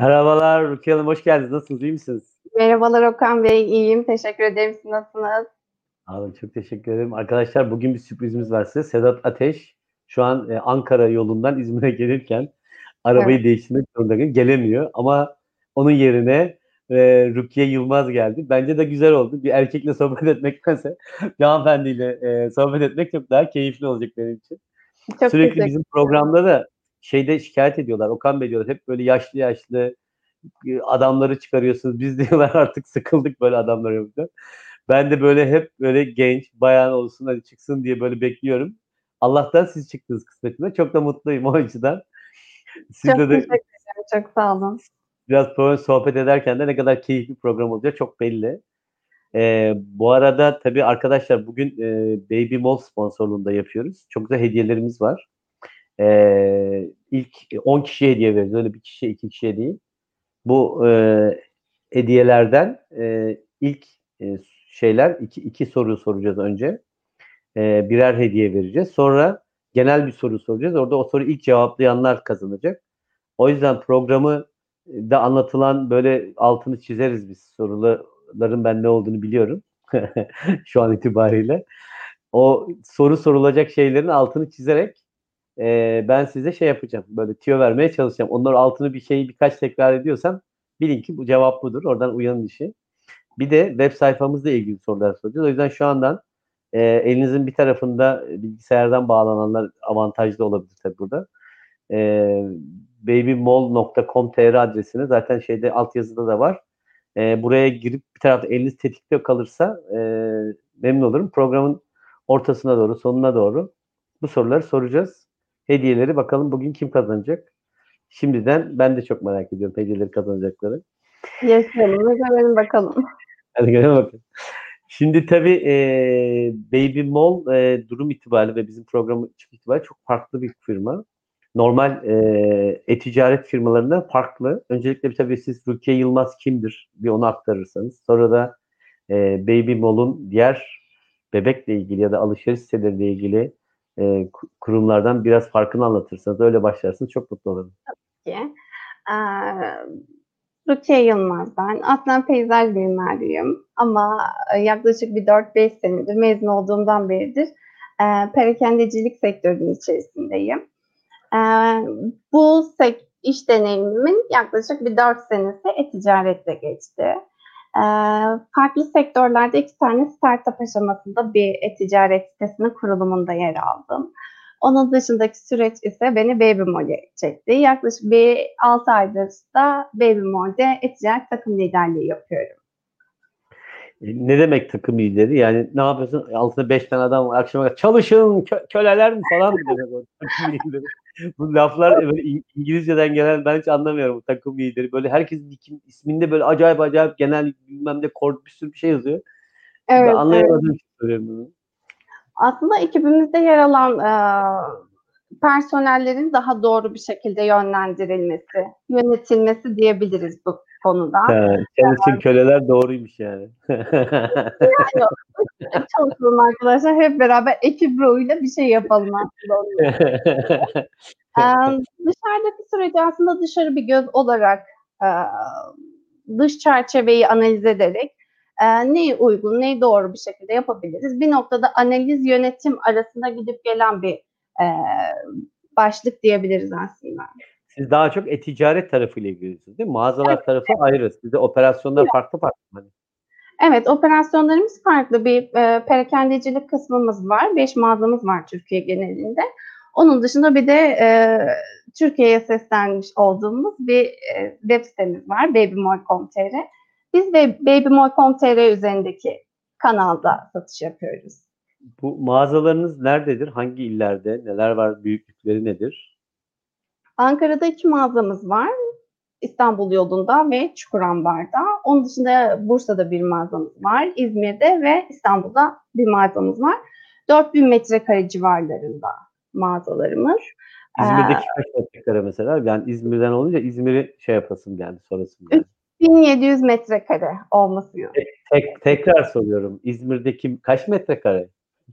Merhabalar Rukiye Hanım, hoş geldiniz. Nasılsınız, iyi misiniz? Merhabalar Okan Bey, iyiyim. Teşekkür ederim. Siz nasılsınız? Abi çok teşekkür ederim. Arkadaşlar bugün bir sürprizimiz var size. Sedat Ateş şu an e, Ankara yolundan İzmir'e gelirken arabayı evet. değiştirmek zorunda gelemiyor. Ama onun yerine e, Rukiye Yılmaz geldi. Bence de güzel oldu. Bir erkekle sohbet etmektense bir hanımefendiyle e, sohbet etmek çok daha keyifli olacak benim için. Çok Sürekli bizim programda da şeyde şikayet ediyorlar. Okan Bey diyorlar hep böyle yaşlı yaşlı e, adamları çıkarıyorsunuz. Biz diyorlar artık sıkıldık böyle adamları yapacağız. Ben de böyle hep böyle genç, bayan olsun hadi çıksın diye böyle bekliyorum. Allah'tan siz çıktınız kısmetime. Çok da mutluyum o açıdan. Siz çok de teşekkür ederim. Çok sağ olun. Biraz sohbet ederken de ne kadar keyifli program olacak çok belli. Ee, bu arada tabii arkadaşlar bugün e, Baby Mall sponsorluğunda yapıyoruz. Çok güzel hediyelerimiz var. Ee, ilk 10 kişiye hediye vereceğiz. Öyle bir kişiye, iki kişiye değil. Bu e, hediyelerden e, ilk e, şeyler iki, iki soru soracağız önce. E, birer hediye vereceğiz. Sonra genel bir soru soracağız. Orada o soru ilk cevaplayanlar kazanacak. O yüzden programı da anlatılan böyle altını çizeriz biz soruların ben ne olduğunu biliyorum. Şu an itibariyle. O soru sorulacak şeylerin altını çizerek e, ben size şey yapacağım. Böyle tüyo vermeye çalışacağım. Onlar altını bir şeyi birkaç tekrar ediyorsam bilin ki bu cevap budur. Oradan uyanın işi. Bir de web sayfamızla ilgili sorular soracağız. O yüzden şu andan e, elinizin bir tarafında bilgisayardan bağlananlar avantajlı olabilir tabii burada. E, babymall.com.tr adresine zaten şeyde altyazıda da var. E, buraya girip bir tarafta eliniz tetikte kalırsa e, memnun olurum. Programın ortasına doğru, sonuna doğru bu soruları soracağız hediyeleri bakalım bugün kim kazanacak? Şimdiden ben de çok merak ediyorum hediyeleri kazanacakları. Yaşayalım görelim bakalım. Hadi görelim bakalım. Şimdi tabii e, Baby Mall e, durum itibariyle ve bizim programı itibariyle çok farklı bir firma. Normal e, e-ticaret firmalarından farklı. Öncelikle tabii siz Rukiye Yılmaz kimdir bir onu aktarırsanız. Sonra da e, Baby Mall'un diğer bebekle ilgili ya da alışveriş siteleriyle ilgili e, kurumlardan biraz farkını anlatırsanız öyle başlarsınız çok mutlu olurum. Tabii ki. Ee, Rukiye Yılmaz ben. Aslında peyzaj mimariyim ama e, yaklaşık bir 4-5 senedir mezun olduğumdan beridir e, perakendecilik sektörünün içerisindeyim. E, bu sek iş deneyimimin yaklaşık bir 4 senesi e-ticarette geçti. E, farklı sektörlerde iki tane startup aşamasında bir e-ticaret sitesinin kurulumunda yer aldım. Onun dışındaki süreç ise beni Baby Mall'e çekti. Yaklaşık bir 6 aydır da Baby Mall'de e-ticaret takım liderliği yapıyorum. E, Ne demek takım lideri? Yani ne yapıyorsun? Altında beş tane adam var. Akşama kadar çalışın kö- köleler mi falan mı demek o takım lideri? Bu laflar böyle İng- İngilizceden gelen ben hiç anlamıyorum bu takım lideri. Böyle herkesin isminde böyle acayip acayip genel bilmem ne kod bir sürü bir şey yazıyor. ben Evet, evet. için söylüyorum bunu. Aslında ekibimizde yer alan e, personellerin daha doğru bir şekilde yönlendirilmesi, yönetilmesi diyebiliriz bu konuda. Ha, çalışın köleler doğruymuş yani. Çalışalım arkadaşlar hep beraber ekip ruhuyla bir şey yapalım aslında. Ee, dışarıdaki süreci aslında dışarı bir göz olarak e, dış çerçeveyi analiz ederek e, neyi uygun, neyi doğru bir şekilde yapabiliriz. Bir noktada analiz yönetim arasında gidip gelen bir e, başlık diyebiliriz aslında. Siz daha çok e-ticaret tarafıyla ilgiliyorsunuz değil mi? Mağazalar tarafı ayrı. Sizde operasyonlar farklı farklı. Hani. Evet, operasyonlarımız farklı. Bir e, perakendecilik kısmımız var. Beş mağazamız var Türkiye genelinde. Onun dışında bir de e, Türkiye'ye seslenmiş olduğumuz bir e, web sitemiz var. babymall.com.tr. Biz de babymall.com.tr üzerindeki kanalda satış yapıyoruz. Bu mağazalarınız nerededir? Hangi illerde? Neler var? Büyüklükleri nedir? Ankara'da iki mağazamız var. İstanbul yolunda ve Çukurambar'da. Onun dışında Bursa'da bir mağazamız var. İzmir'de ve İstanbul'da bir mağazamız var. 4000 metrekare civarlarında mağazalarımız. İzmir'deki kaç metrekare mesela? Yani İzmir'den olunca İzmir'i şey yapasım geldi, sorasım geldi. 1700 metrekare olması Tek, tekrar soruyorum. İzmir'deki kaç metrekare?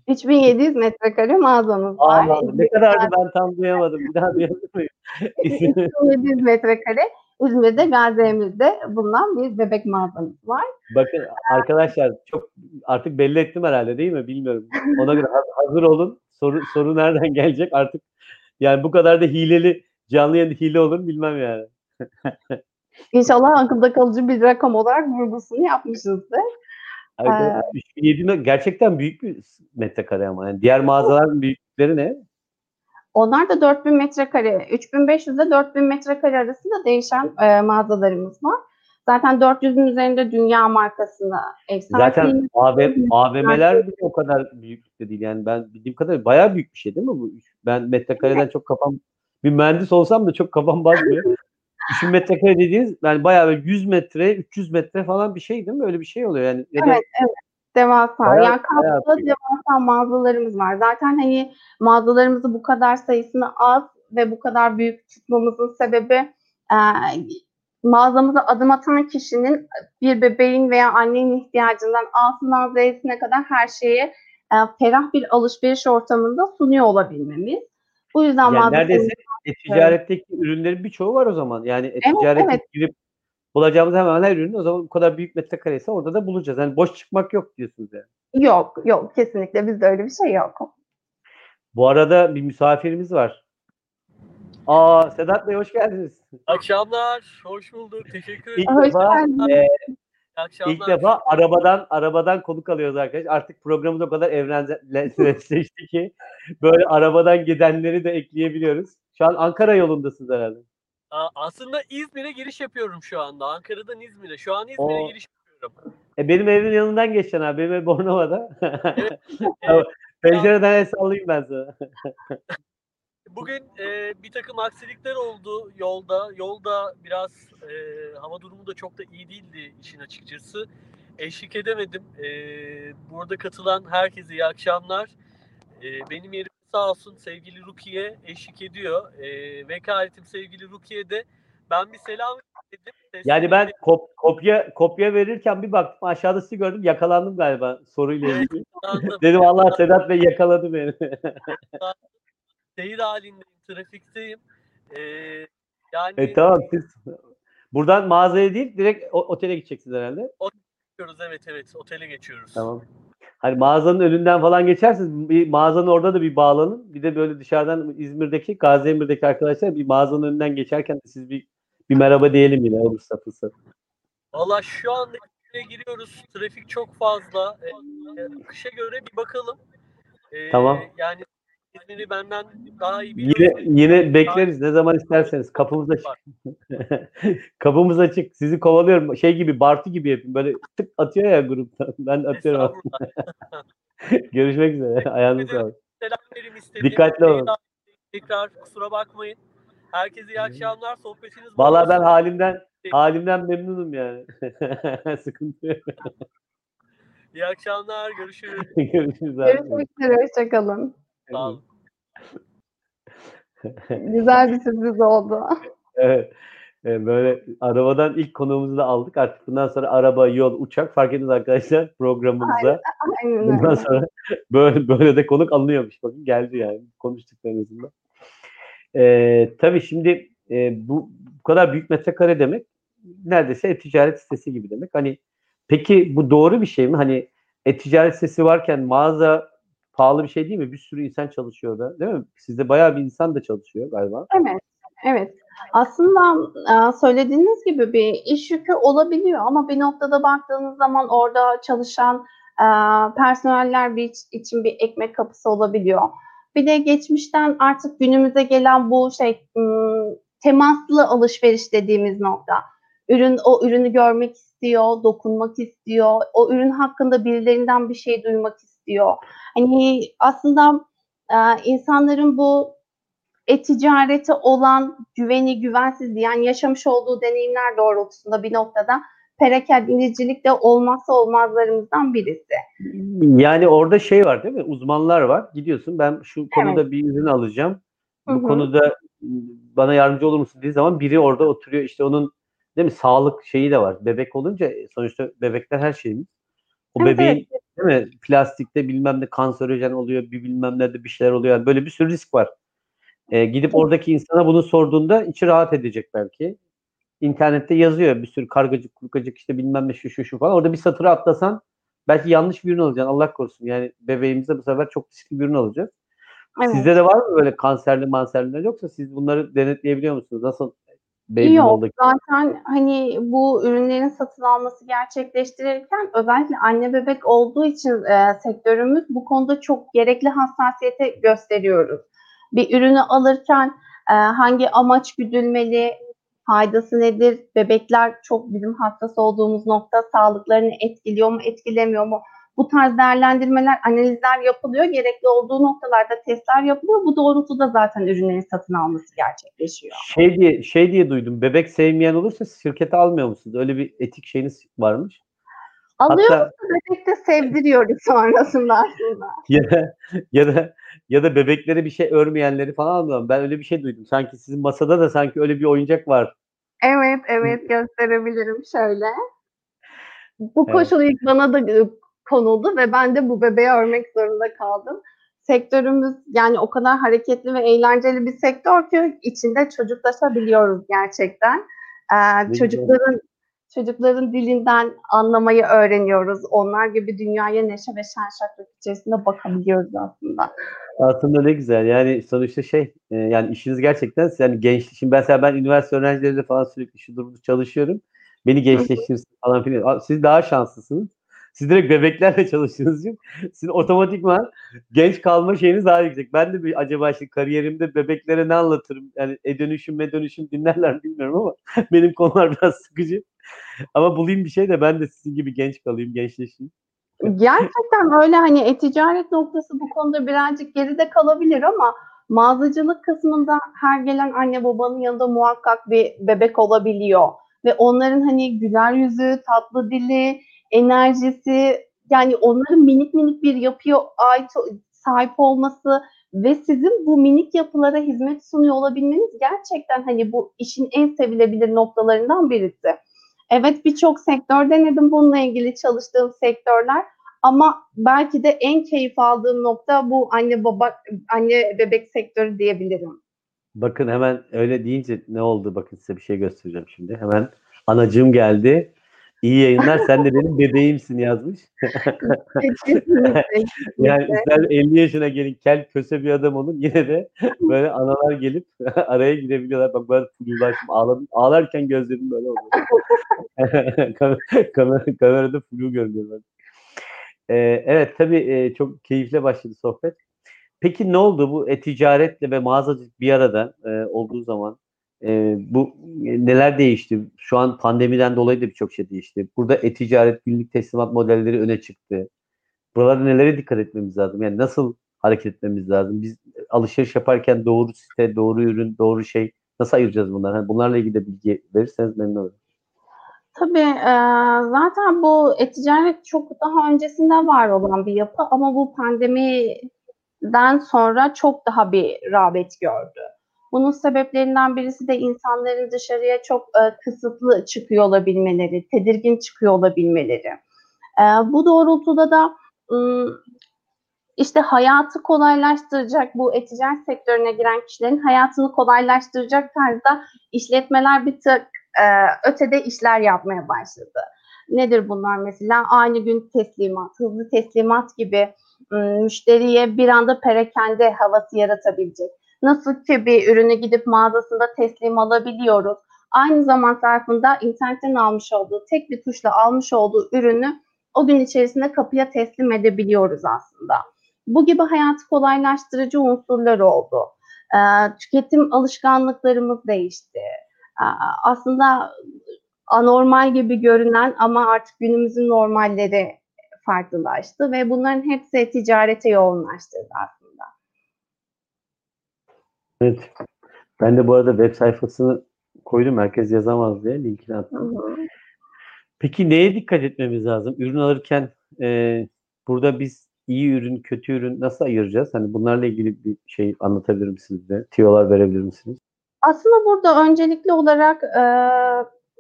3700 metrekare mağazamız var. Allah, ne kadardı ben tam duyamadım. Bir daha duyabilir? İzmir- 3700 metrekare. İzmir'de Gazi Emir'de bulunan bir bebek mağazamız var. Bakın arkadaşlar çok artık belli ettim herhalde değil mi? Bilmiyorum. Ona göre ha- hazır olun. Soru soru nereden gelecek artık? Yani bu kadar da hileli canlı yayında hile olur mu bilmem yani. İnşallah akılda kalıcı bir rakam olarak vurgusunu yapmışızdır. Arkadaşlar, 3700 gerçekten büyük bir metrekare ama. Yani diğer mağazaların büyüklükleri ne? Onlar da 4000 metrekare, 3500 ile 4000 metrekare arasında değişen e, mağazalarımız var. Zaten 400'ün üzerinde dünya markasına ev Zaten sahipliğimiz AV, AVM'ler bile o kadar büyüklükte değil. Yani ben bildiğim kadarıyla bayağı büyük bir şey değil mi bu? Ben metrekareden çok kafam bir mühendis olsam da çok kafam basmıyor. 3 metrekare dediğiniz yani bayağı böyle 100 metre, 300 metre falan bir şey değil mi? Öyle bir şey oluyor yani. Ya Evet, evet. Devasa. Bayağı- yani büyük. devasa mağazalarımız var. Zaten hani mağazalarımızı bu kadar sayısını az ve bu kadar büyük tutmamızın sebebi e, mağazamıza adım atan kişinin bir bebeğin veya annenin ihtiyacından A'sından Z'sine kadar her şeyi e, ferah bir alışveriş ortamında sunuyor olabilmemiz. Bu yüzden yani neredeyse e-ticaretteki ürünlerin birçoğu var o zaman. Yani e-ticarete evet. girip bulacağımız hemen hemen her ürün o zaman bu kadar büyük metrekareyse orada da bulacağız. Yani boş çıkmak yok diyorsunuz yani. yok, yok kesinlikle bizde öyle bir şey yok. Bu arada bir misafirimiz var. Aa Sedat Bey hoş geldiniz. Akşamlar, hoş bulduk. Teşekkür İlk ederim. Hoş defa geldin. e, akşamlar. İlk defa arabadan arabadan konuk alıyoruz arkadaşlar. Artık programımız o kadar evrenselleşti ki böyle arabadan gidenleri de ekleyebiliyoruz. Şu an Ankara yolundasınız herhalde. Aa, Aslında İzmir'e giriş yapıyorum şu anda. Ankara'dan İzmir'e. Şu an İzmir'e Oo. giriş yapıyorum. E benim evimin yanından geçeceksin abi. Benim ev Bornova'da. Evet. Ee, Pencereden el sallayayım ben sana. bugün e, bir takım aksilikler oldu yolda. Yolda biraz e, hava durumu da çok da iyi değildi işin açıkçası. Eşlik edemedim. E, burada katılan herkese iyi akşamlar. E, benim yerim sağ olsun sevgili Rukiye eşlik ediyor. E, vekaletim sevgili Rukiye'de. Ben bir selam dedim. Yani ben kop- kopya kopya verirken bir baktım aşağıda sizi gördüm yakalandım galiba soruyla ilgili. Dedim Allah Sedat Bey yakaladı beni. Seyir halindeyim, trafikteyim. Ee, yani e tamam siz buradan mağazaya değil direkt otele gideceksiniz herhalde. geçiyoruz, evet evet, otele geçiyoruz. Tamam. Hani mağazanın önünden falan geçersiniz. Bir mağazanın orada da bir bağlanın. Bir de böyle dışarıdan İzmir'deki, Gaziantep'teki arkadaşlar bir mağazanın önünden geçerken de siz bir bir merhaba diyelim yine olursa fırsat. Valla şu anda İzmir'e giriyoruz. Trafik çok fazla. Ee, akışa göre bir bakalım. Ee, Tamam. Yani İsmini benden daha iyi Yine biliyorsun. yine bekleriz ne zaman isterseniz. Kapımız açık. Kapımız açık. Sizi kovalıyorum. Şey gibi Bartu gibi yapayım. Böyle tık atıyor ya gruptan. Ben atıyorum. Görüşmek üzere. Ayağınıza sağlık. Selam verim istedim. Dikkatli olun. Tekrar- kusura bakmayın. Herkese iyi akşamlar. Sohbetiniz bol Vallahi ben olsun. halimden halimden memnunum yani. Sıkıntı yok. İyi akşamlar. Görüşürüz. Görüşürüz abi. Görüşmek üzere. Hoşçakalın. Sağ olun. Güzel bir sürpriz oldu. Evet. Ee, Böyle arabadan ilk konuğumuzu da aldık. Artık bundan sonra araba, yol, uçak fark ediniz arkadaşlar programımıza. Aynen Bundan öyle. sonra böyle böyle de konuk alınıyormuş. Bakın geldi yani konuştuklarınızda. Ee, tabii şimdi e, bu, bu kadar büyük metrekare demek neredeyse e-ticaret sitesi gibi demek. Hani peki bu doğru bir şey mi? Hani e-ticaret sitesi varken mağaza pahalı bir şey değil mi? Bir sürü insan çalışıyor da değil mi? Sizde bayağı bir insan da çalışıyor galiba. Evet, evet. Aslında e, söylediğiniz gibi bir iş yükü olabiliyor ama bir noktada baktığınız zaman orada çalışan e, personeller bir iç- için bir ekmek kapısı olabiliyor. Bir de geçmişten artık günümüze gelen bu şey temaslı alışveriş dediğimiz nokta. Ürün o ürünü görmek istiyor, dokunmak istiyor, o ürün hakkında birilerinden bir şey duymak istiyor. Hani aslında e, insanların bu e-ticarete olan güveni, güvensizliği yani yaşamış olduğu deneyimler doğrultusunda bir noktada perakendicilik de olmazsa olmazlarımızdan birisi. Yani orada şey var değil mi? Uzmanlar var. Gidiyorsun ben şu konuda bir ürün alacağım. Bu Hı hı. konuda bana yardımcı olur musun dediği zaman biri orada oturuyor. İşte onun değil mi? Sağlık şeyi de var. Bebek olunca e, sonuçta bebekler her şeyimiz. O Evet, bebeğin değil mi? Plastikte bilmem ne kanserojen oluyor, bir bilmem ne de bir şeyler oluyor. Yani böyle bir sürü risk var. Ee, gidip oradaki insana bunu sorduğunda içi rahat edecek belki. İnternette yazıyor bir sürü kargacık, kurkacık işte bilmem ne şu şu şu falan. Orada bir satıra atlasan belki yanlış bir ürün alacaksın. Allah korusun. Yani bebeğimize bu sefer çok riskli bir ürün alacağız. Evet. Sizde de var mı böyle kanserli manserliler yoksa siz bunları denetleyebiliyor musunuz? Nasıl baby Yok moldaki? zaten hani bu ürünlerin satın alması gerçekleştirirken özellikle anne bebek olduğu için e, sektörümüz bu konuda çok gerekli hassasiyete gösteriyoruz. Bir ürünü alırken e, hangi amaç güdülmeli, faydası nedir, bebekler çok bizim hassas olduğumuz nokta sağlıklarını etkiliyor mu, etkilemiyor mu? Bu tarz değerlendirmeler, analizler yapılıyor. Gerekli olduğu noktalarda testler yapılıyor. Bu doğrultuda zaten ürünlerin satın alması gerçekleşiyor. Şey diye şey diye duydum. Bebek sevmeyen olursa şirkete almıyor musunuz? Öyle bir etik şeyiniz varmış. Alıyoruz Hatta da bebek de sevdiriyoruz sonrasında aslında. ya da ya da ya da bebeklere bir şey örmeyenleri falan almıyorum. Ben öyle bir şey duydum. Sanki sizin masada da sanki öyle bir oyuncak var. Evet, evet gösterebilirim şöyle. Bu Evet. koşul ilk bana da konuldu ve ben de bu bebeği örmek zorunda kaldım. Sektörümüz yani o kadar hareketli ve eğlenceli bir sektör ki içinde çocuklaşabiliyoruz gerçekten. Ee, çocukların çocukların dilinden anlamayı öğreniyoruz. Onlar gibi dünyaya neşe ve şen şakrak içerisinde bakabiliyoruz aslında. Aslında ne güzel. Yani sonuçta şey e, yani işiniz gerçekten yani genç. Şimdi mesela ben üniversite öğrencileriyle falan sürekli şu durumda çalışıyorum. Beni gençleştirsin falan filan. Siz daha şanslısınız. Siz direkt bebeklerle çalıştığınız için sizin otomatikman genç kalma şeyiniz daha yüksek. Ben de bir acaba işte kariyerimde bebeklere ne anlatırım? Yani e dönüşüm me dönüşüm dinlerler mi bilmiyorum ama benim konular biraz sıkıcı. Ama bulayım bir şey de ben de sizin gibi genç kalayım, gençleşeyim. Gerçekten öyle hani e-ticaret noktası bu konuda birazcık geride kalabilir ama mağazacılık kısmında her gelen anne babanın yanında muhakkak bir bebek olabiliyor. Ve onların hani güler yüzü, tatlı dili, enerjisi yani onların minik minik bir yapıya ait sahip olması ve sizin bu minik yapılara hizmet sunuyor olabilmeniz gerçekten hani bu işin en sevilebilir noktalarından birisi. Evet birçok sektör denedim bununla ilgili çalıştığım sektörler ama belki de en keyif aldığım nokta bu anne baba anne bebek sektörü diyebilirim. Bakın hemen öyle deyince ne oldu? Bakın size bir şey göstereceğim şimdi. Hemen anacığım geldi. İyi yayınlar. Sen de benim bebeğimsin yazmış. Yani ister 50 yaşına gelin kel köse bir adam olun yine de böyle analar gelip araya girebiliyorlar. Bak ben flulaştım. Ağladım. Ağlarken gözlerim böyle oldu. Kam- kamera, kamerada flu görünüyor ben. Ee, evet tabii e, çok keyifle başladı sohbet. peki ne oldu bu e-ticaretle ve mağazacılık bir arada e, olduğu zaman e, bu e, neler değişti? Şu an pandemiden dolayı da birçok şey değişti. Burada e-ticaret günlük teslimat modelleri öne çıktı. Buralarda nelere dikkat etmemiz lazım? Yani nasıl hareket etmemiz lazım? Biz alışveriş yaparken doğru site, doğru ürün, doğru şey nasıl ayıracağız bunları? Hani bunlarla ilgili de bilgi verirseniz memnun olurum. Tabii e, zaten bu e-ticaret çok daha öncesinde var olan bir yapı ama bu pandemiden sonra çok daha bir rağbet gördü. Bunun sebeplerinden birisi de insanların dışarıya çok e, kısıtlı çıkıyor olabilmeleri, tedirgin çıkıyor olabilmeleri. E, bu doğrultuda da işte hayatı kolaylaştıracak bu e-ticaret sektörüne giren kişilerin hayatını kolaylaştıracak tarzda işletmeler bir tık e, ötede işler yapmaya başladı. Nedir bunlar mesela? Aynı gün teslimat, hızlı teslimat gibi müşteriye bir anda perakende havası yaratabilecek. Nasıl ki bir ürünü gidip mağazasında teslim alabiliyoruz. Aynı zaman zarfında internetten almış olduğu, tek bir tuşla almış olduğu ürünü o gün içerisinde kapıya teslim edebiliyoruz aslında. Bu gibi hayatı kolaylaştırıcı unsurlar oldu. Tüketim alışkanlıklarımız değişti. Aslında anormal gibi görünen ama artık günümüzün normalleri farklılaştı ve bunların hepsi ticarete yoğunlaştırdı. Evet. Ben de bu arada web sayfasını koydum. Herkes yazamaz diye linkini attım. Hı hı. Peki neye dikkat etmemiz lazım? Ürün alırken e, burada biz iyi ürün, kötü ürün nasıl ayıracağız? Hani bunlarla ilgili bir şey anlatabilir misiniz de? Tiyolar verebilir misiniz? Aslında burada öncelikli olarak e,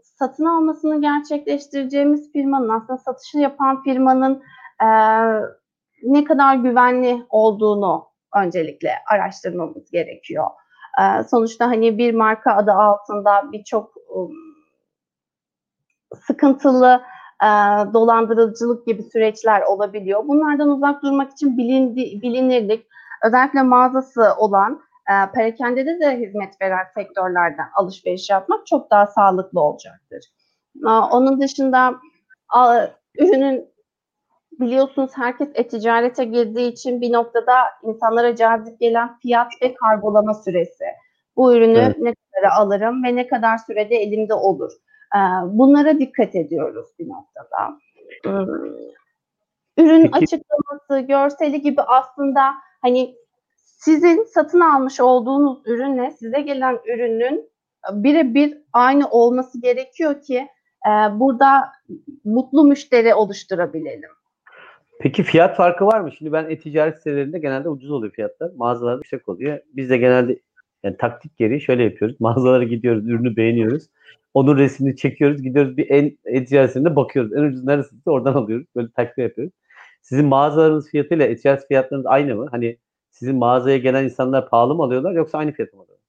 satın almasını gerçekleştireceğimiz firmanın, aslında satışı yapan firmanın e, ne kadar güvenli olduğunu öncelikle araştırmamız gerekiyor. E, sonuçta hani bir marka adı altında birçok um, sıkıntılı e, dolandırıcılık gibi süreçler olabiliyor. Bunlardan uzak durmak için bilindi, bilinirlik, özellikle mağazası olan, e, perakendede de hizmet veren sektörlerden alışveriş yapmak çok daha sağlıklı olacaktır. Onun dışında a, ürünün biliyorsunuz herkes e-ticarete girdiği için bir noktada insanlara cazip gelen fiyat ve kargolama süresi. Bu ürünü evet. ne kadar alırım ve ne kadar sürede elimde olur. Ee, bunlara dikkat ediyoruz bir noktada. Ürün Peki. açıklaması, görseli gibi aslında hani sizin satın almış olduğunuz ürünle size gelen ürünün birebir aynı olması gerekiyor ki e, burada mutlu müşteri oluşturabilelim. Peki fiyat farkı var mı? Şimdi ben e-ticaret sitelerinde genelde ucuz oluyor fiyatlar. Mağazalarda yüksek oluyor. Biz de genelde yani taktik gereği şöyle yapıyoruz. Mağazalara gidiyoruz, ürünü beğeniyoruz. Onun resmini çekiyoruz. Gidiyoruz bir en e-ticaretinde bakıyoruz. En ucuz neresi oradan alıyoruz. Böyle takdir yapıyoruz. Sizin mağazalarınız fiyatıyla e-ticaret fiyatlarınız aynı mı? Hani sizin mağazaya gelen insanlar pahalı mı alıyorlar yoksa aynı fiyatı mı alıyorlar?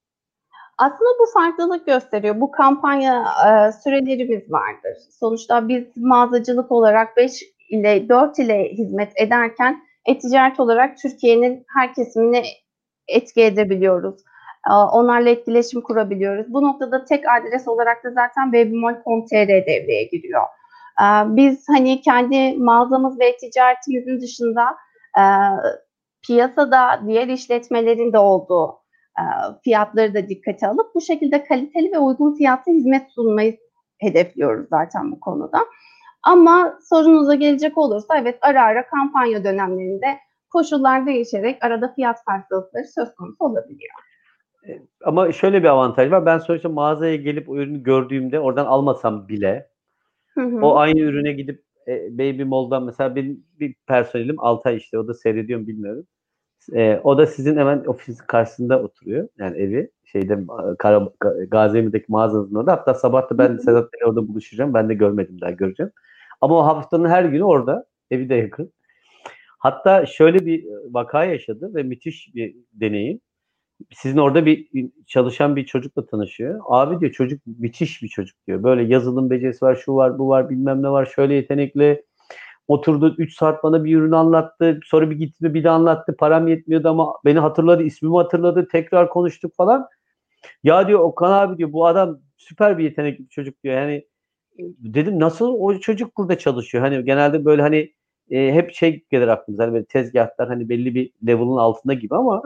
Aslında bu farklılık gösteriyor. Bu kampanya e, sürelerimiz vardır. Sonuçta biz mağazacılık olarak 5 ile 4 ile hizmet ederken e-ticaret olarak Türkiye'nin her kesimini etki edebiliyoruz. Onlarla etkileşim kurabiliyoruz. Bu noktada tek adres olarak da zaten babymall.com.tr devreye giriyor. Biz hani kendi mağazamız ve ticaretimizin dışında piyasada diğer işletmelerin de olduğu fiyatları da dikkate alıp bu şekilde kaliteli ve uygun fiyatlı hizmet sunmayı hedefliyoruz zaten bu konuda. Ama sorunuza gelecek olursa evet ara ara kampanya dönemlerinde koşullar değişerek arada fiyat farklılıkları söz konusu olabiliyor. Ama şöyle bir avantaj var. Ben sonuçta mağazaya gelip o ürünü gördüğümde oradan almasam bile hı hı. o aynı ürüne gidip e, Baby Mall'dan mesela benim bir personelim Altay işte o da seyrediyorum bilmiyorum. E, o da sizin hemen ofisin karşısında oturuyor. Yani evi şeyde Kara, Gaziemi'deki mağazanızın orada. Hatta sabah da ben Sedat Bey'le orada buluşacağım. Ben de görmedim daha göreceğim. Ama o haftanın her günü orada. Evi de yakın. Hatta şöyle bir vaka yaşadı ve müthiş bir deneyim sizin orada bir çalışan bir çocukla tanışıyor. Abi diyor çocuk müthiş bir çocuk diyor. Böyle yazılım becerisi var, şu var, bu var, bilmem ne var. Şöyle yetenekli. Oturdu 3 saat bana bir ürün anlattı. Sonra bir gitti bir de anlattı. Param yetmiyordu ama beni hatırladı, ismimi hatırladı. Tekrar konuştuk falan. Ya diyor Okan abi diyor bu adam süper bir yetenekli bir çocuk diyor. Yani dedim nasıl o çocuk burada çalışıyor? Hani genelde böyle hani e, hep şey gelir aklımıza hani böyle tezgahlar hani belli bir level'ın altında gibi ama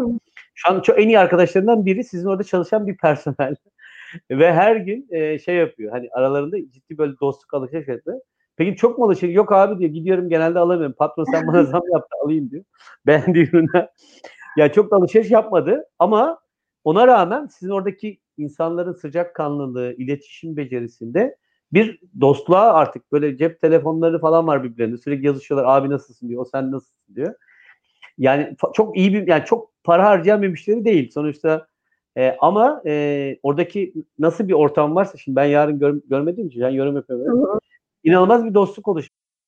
şu an çok en iyi arkadaşlarından biri sizin orada çalışan bir personel. Ve her gün e, şey yapıyor. Hani aralarında ciddi böyle dostluk alışveriş etti. Peki çok mu alışveriş? Yok abi diyor. Gidiyorum genelde alamıyorum. Patron sen bana zam yaptı alayım diyor. Beğendiği ürüne. Ya çok da alışveriş yapmadı ama ona rağmen sizin oradaki insanların sıcakkanlılığı, iletişim becerisinde bir dostluğa artık böyle cep telefonları falan var birbirlerinde. Sürekli yazışıyorlar. Abi nasılsın diyor. O sen nasılsın diyor. Yani çok iyi bir yani çok para harcayan bir müşteri değil. Sonuçta e, ama e, oradaki nasıl bir ortam varsa şimdi ben yarın gör, görmediğim için yani yorum yapıyorum. İnanılmaz bir dostluk oluşuyor.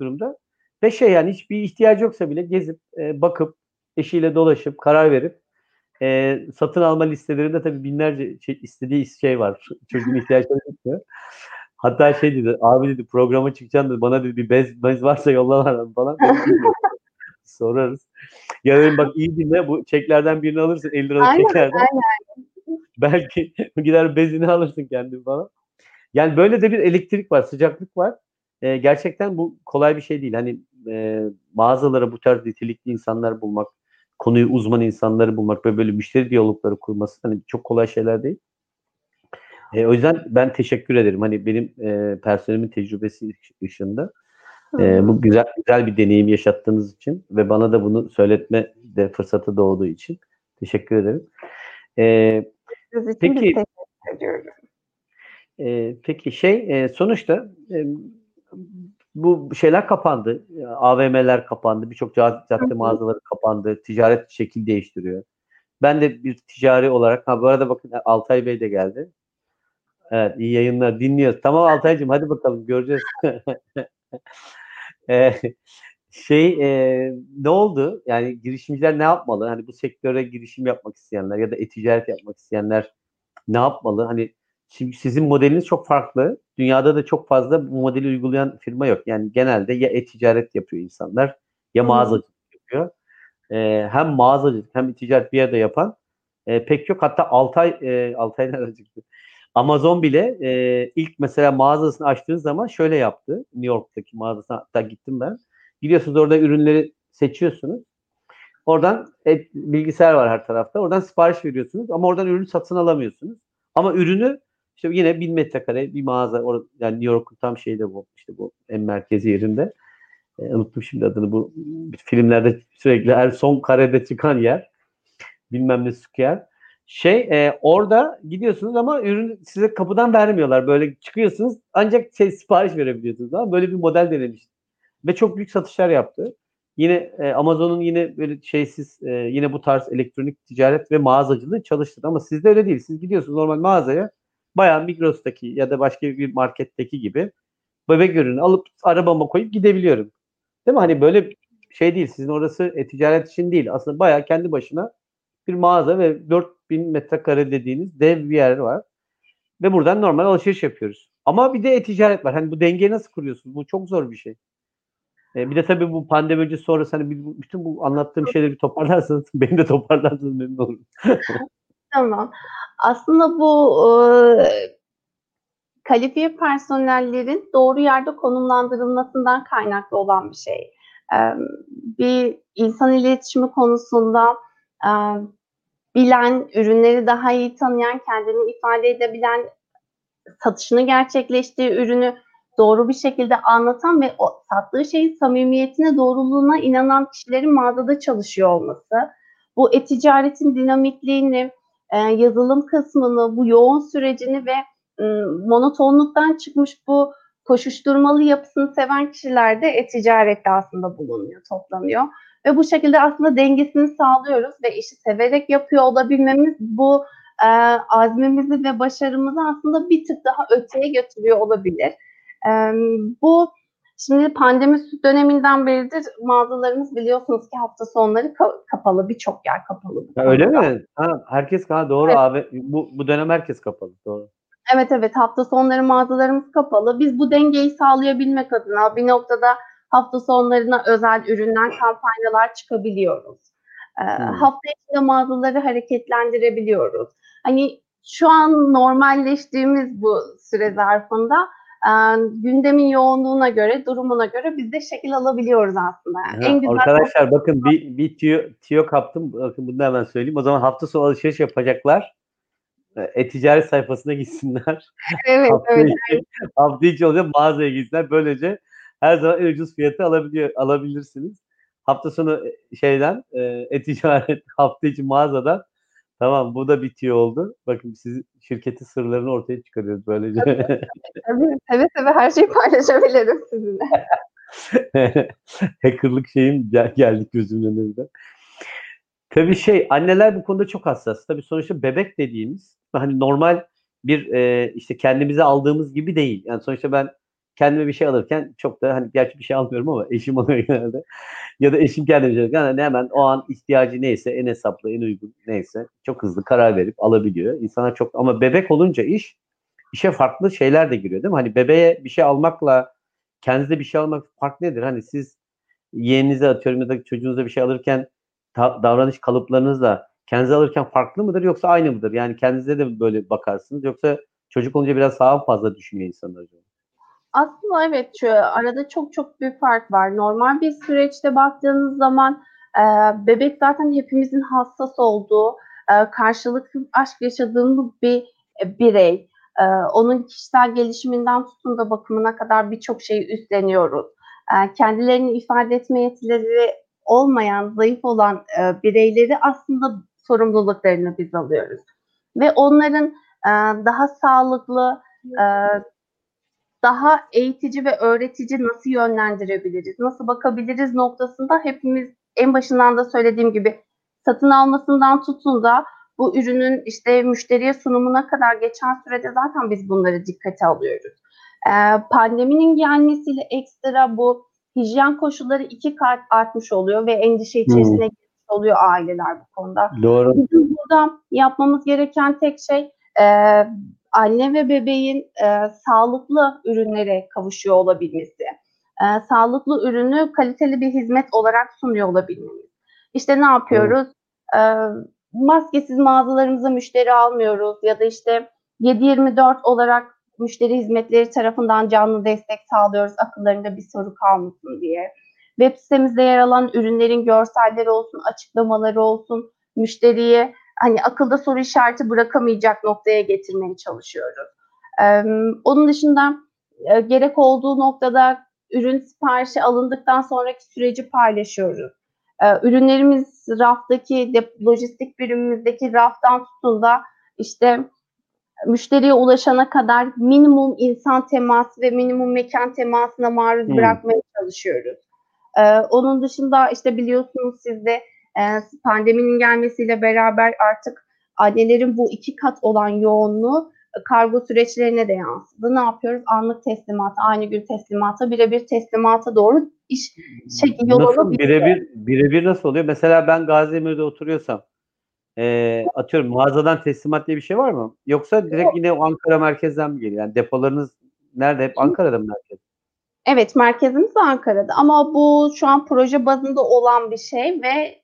Durumda. Ve şey yani hiçbir ihtiyacı yoksa bile gezip e, bakıp eşiyle dolaşıp karar verip e, satın alma listelerinde tabii binlerce şey, istediği şey var. Çocuğun ihtiyaçları çıkıyor. Hatta şey dedi abi dedi programa çıkacağım dedi bana dedi bir bez, bez varsa yolla var falan. Sorarız. Ya dedim bak iyi dinle bu çeklerden birini alırsın 50 liralık Aynen, çeklerden. aynen. Belki gider bezini alırsın kendin falan. Yani böyle de bir elektrik var, sıcaklık var. Ee, gerçekten bu kolay bir şey değil. Hani e, mağazalara bu tarz nitelikli insanlar bulmak, konuyu uzman insanları bulmak ve böyle müşteri diyalogları kurması hani çok kolay şeyler değil. E, o yüzden ben teşekkür ederim. Hani benim e, personelimin tecrübesi ışığında e, bu güzel güzel bir deneyim yaşattığınız için ve bana da bunu söyletme de fırsatı doğduğu için teşekkür ederim. E, Peki. e, peki şey e, sonuçta e, bu şeyler kapandı. AVM'ler kapandı. Birçok cadde, mağazaları kapandı. Ticaret şekil değiştiriyor. Ben de bir ticari olarak ha bu arada bakın Altay Bey de geldi. Evet iyi yayınlar dinliyoruz. Tamam Altaycığım hadi bakalım göreceğiz. Ee, şey e, ne oldu? Yani girişimciler ne yapmalı? Hani bu sektöre girişim yapmak isteyenler ya da e-ticaret yapmak isteyenler ne yapmalı? Hani şimdi sizin modeliniz çok farklı. Dünyada da çok fazla bu modeli uygulayan firma yok. Yani genelde ya e-ticaret yapıyor insanlar ya mağazacılık yapıyor. Ee, hem mağazacılık hem ticaret bir yerde yapan e, pek yok. Hatta Altay e, Altay nereden çıktı? Amazon bile e, ilk mesela mağazasını açtığı zaman şöyle yaptı. New York'taki mağazasına hatta gittim ben. Gidiyorsunuz orada ürünleri seçiyorsunuz. Oradan et, bilgisayar var her tarafta. Oradan sipariş veriyorsunuz ama oradan ürünü satın alamıyorsunuz. Ama ürünü işte yine 1000 metrekare bir mağaza orada, yani New York'un tam şeyde bu işte bu en merkezi yerinde. E, unuttum şimdi adını bu filmlerde sürekli her son karede çıkan yer. Bilmem ne square. Şey e, orada gidiyorsunuz ama ürün size kapıdan vermiyorlar. Böyle çıkıyorsunuz ancak şey, sipariş verebiliyorsunuz. Ama böyle bir model denemiştim. Ve çok büyük satışlar yaptı. Yine e, Amazon'un yine böyle şeysiz e, yine bu tarz elektronik ticaret ve mağazacılığı çalıştırdı. Ama sizde öyle değil. Siz gidiyorsunuz normal mağazaya bayağı Migros'taki ya da başka bir marketteki gibi bebek ürünü alıp arabama koyup gidebiliyorum. Değil mi? Hani böyle şey değil. Sizin orası e-ticaret için değil. Aslında bayağı kendi başına bir mağaza ve 4000 metrekare dediğiniz dev bir yer var. Ve buradan normal alışveriş yapıyoruz. Ama bir de e-ticaret var. Hani bu dengeyi nasıl kuruyorsunuz? Bu çok zor bir şey. E, bir de tabii bu pandemi öncesi sonrası hani bütün bu anlattığım şeyleri bir toparlarsanız beni de toparlarsanız memnun olurum. Tamam. Aslında bu e, kalifiye personellerin doğru yerde konumlandırılmasından kaynaklı olan bir şey. E, bir insan iletişimi konusunda e, bilen, ürünleri daha iyi tanıyan, kendini ifade edebilen, satışını gerçekleştiği ürünü doğru bir şekilde anlatan ve o sattığı şeyin samimiyetine, doğruluğuna inanan kişilerin mağazada çalışıyor olması. Bu e-ticaretin dinamikliğini, e, yazılım kısmını, bu yoğun sürecini ve m, monotonluktan çıkmış bu koşuşturmalı yapısını seven kişiler de e-ticarette aslında bulunuyor, toplanıyor. Ve bu şekilde aslında dengesini sağlıyoruz ve işi severek yapıyor olabilmemiz bu e, azmimizi ve başarımızı aslında bir tık daha öteye götürüyor olabilir. E, bu şimdi pandemi döneminden beridir mağazalarımız biliyorsunuz ki hafta sonları ka- kapalı, birçok yer kapalı. Ha, öyle mi? Ha, herkes ha, doğru Evet. abi. Bu, bu dönem herkes kapalı. Doğru. Evet evet hafta sonları mağazalarımız kapalı. Biz bu dengeyi sağlayabilmek adına bir noktada hafta sonlarına özel ürünler, kampanyalar çıkabiliyoruz. Ee, Hmm. Hafta içinde mağazaları hareketlendirebiliyoruz. Hani şu an normalleştiğimiz bu süre zarfında e, gündemin yoğunluğuna göre, durumuna göre biz de şekil alabiliyoruz aslında. Yani Ha, en güzel arkadaşlar bakın bir, bir tüyo, tüyo kaptım. Bakın bunu da hemen söyleyeyim. O zaman hafta sonu alışveriş yapacaklar. E, E-ticaret sayfasına gitsinler. evet, hafta, evet. içi, hafta içi olacak mağazaya gitsinler. Böylece her zaman en ucuz fiyatı alabiliyor, alabilirsiniz. Hafta sonu şeyden e, e-ticaret hafta içi mağazadan tamam bu da bitiyor oldu. Bakın siz şirketin sırlarını ortaya çıkarıyoruz böylece. Tabii, seve seve her şeyi paylaşabilirim sizinle. Hackerlık şeyim gel- geldik gözümün önünde. Tabii şey anneler bu konuda çok hassas. Tabii sonuçta bebek dediğimiz hani normal bir e, işte kendimize aldığımız gibi değil. Yani sonuçta ben kendime bir şey alırken çok da hani gerçi bir şey almıyorum ama eşim alıyor genelde. Ya da eşim kendi bir şey alırken hani hemen o an ihtiyacı neyse en hesaplı en uygun neyse çok hızlı karar verip alabiliyor. İnsana çok ama bebek olunca iş işe farklı şeyler de giriyor değil mi? Hani bebeğe bir şey almakla kendinize bir şey almak farklı nedir? Hani siz yeğeninize atıyorum ya da çocuğunuza bir şey alırken ta- davranış kalıplarınızla kendinize alırken farklı mıdır yoksa aynı mıdır? Yani kendinize de böyle bakarsınız yoksa çocuk olunca biraz daha fazla düşünüyor insanlar acaba? Aslında evet şu arada çok çok büyük fark var. Normal bir süreçte baktığınız zaman e, bebek zaten hepimizin hassas olduğu, e, karşılıklı aşk yaşadığımız bir e, birey. E, onun kişisel gelişiminden tutun da bakımına kadar birçok şeyi üstleniyoruz. E, kendilerini ifade etme yetileri olmayan, zayıf olan e, bireyleri aslında sorumluluklarını biz alıyoruz. Ve onların e, daha sağlıklı, e, daha eğitici ve öğretici nasıl yönlendirebiliriz, nasıl bakabiliriz noktasında hepimiz en başından da söylediğim gibi satın almasından tutun da bu ürünün işte müşteriye sunumuna kadar geçen sürede zaten biz bunları dikkate alıyoruz. Ee, pandeminin gelmesiyle ekstra bu hijyen koşulları iki kat artmış oluyor ve endişe içerisine girmiş oluyor aileler bu konuda. Doğru. Bizim burada yapmamız gereken tek şey e, anne ve bebeğin e, sağlıklı ürünlere kavuşuyor olabilmesi. E, sağlıklı ürünü kaliteli bir hizmet olarak sunuyor olabilmemiz. İşte ne yapıyoruz? E, maskesiz mağazalarımıza müşteri almıyoruz ya da işte 7-24 olarak müşteri hizmetleri tarafından canlı destek sağlıyoruz akıllarında bir soru kalmasın diye. Web sitemizde yer alan ürünlerin görselleri olsun, açıklamaları olsun, müşteriye hani akılda soru işareti bırakamayacak noktaya getirmeye çalışıyoruz. Ee, onun dışında e, gerek olduğu noktada ürün siparişi alındıktan sonraki süreci paylaşıyoruz. Ee, ürünlerimiz raftaki, lojistik birimimizdeki raftan tutun da işte müşteriye ulaşana kadar minimum insan teması ve minimum mekan temasına maruz Hmm. bırakmaya çalışıyoruz. Ee, onun dışında işte biliyorsunuz siz de e, pandeminin gelmesiyle beraber artık annelerin bu iki kat olan yoğunluğu kargo süreçlerine de yansıdı. Ne yapıyoruz? Anlık teslimat, aynı gün teslimata, birebir teslimata doğru iş şekil yol Nasıl birebir birebir nasıl oluyor? Mesela ben Gaziemir'de oturuyorsam e, atıyorum mağazadan teslimat diye bir şey var mı? Yoksa direkt yine o Ankara merkezden mi geliyor? Yani depolarınız nerede? Hep Ankara'da mı merkez? Evet, merkezimiz Ankara'da ama bu şu an proje bazında olan bir şey ve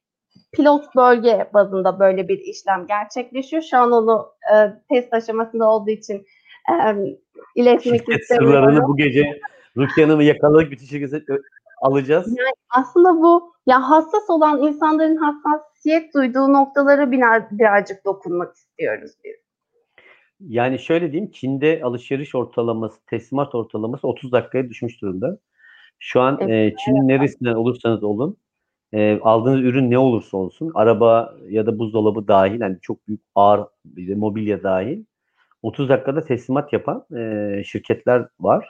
pilot bölge bazında böyle bir işlem gerçekleşiyor. Şu an onu e, test aşamasında olduğu için e, Şirket istemiyorum. sırlarını bu gece Rukiye Hanım'ı yakaladık bütün şirketi alacağız. Aslında bu ya hassas olan insanların hassasiyet duyduğu noktalara birazcık dokunmak istiyoruz biz. Yani şöyle diyeyim Çin'de alışveriş ortalaması, teslimat ortalaması 30 dakikaya düşmüş durumda. Şu an Evet. e, Çin'in neresinden olursanız olun, e, aldığınız ürün ne olursa olsun, araba ya da buzdolabı dahil, yani çok büyük ağır de mobilya dahil, 30 dakikada teslimat yapan e, şirketler var.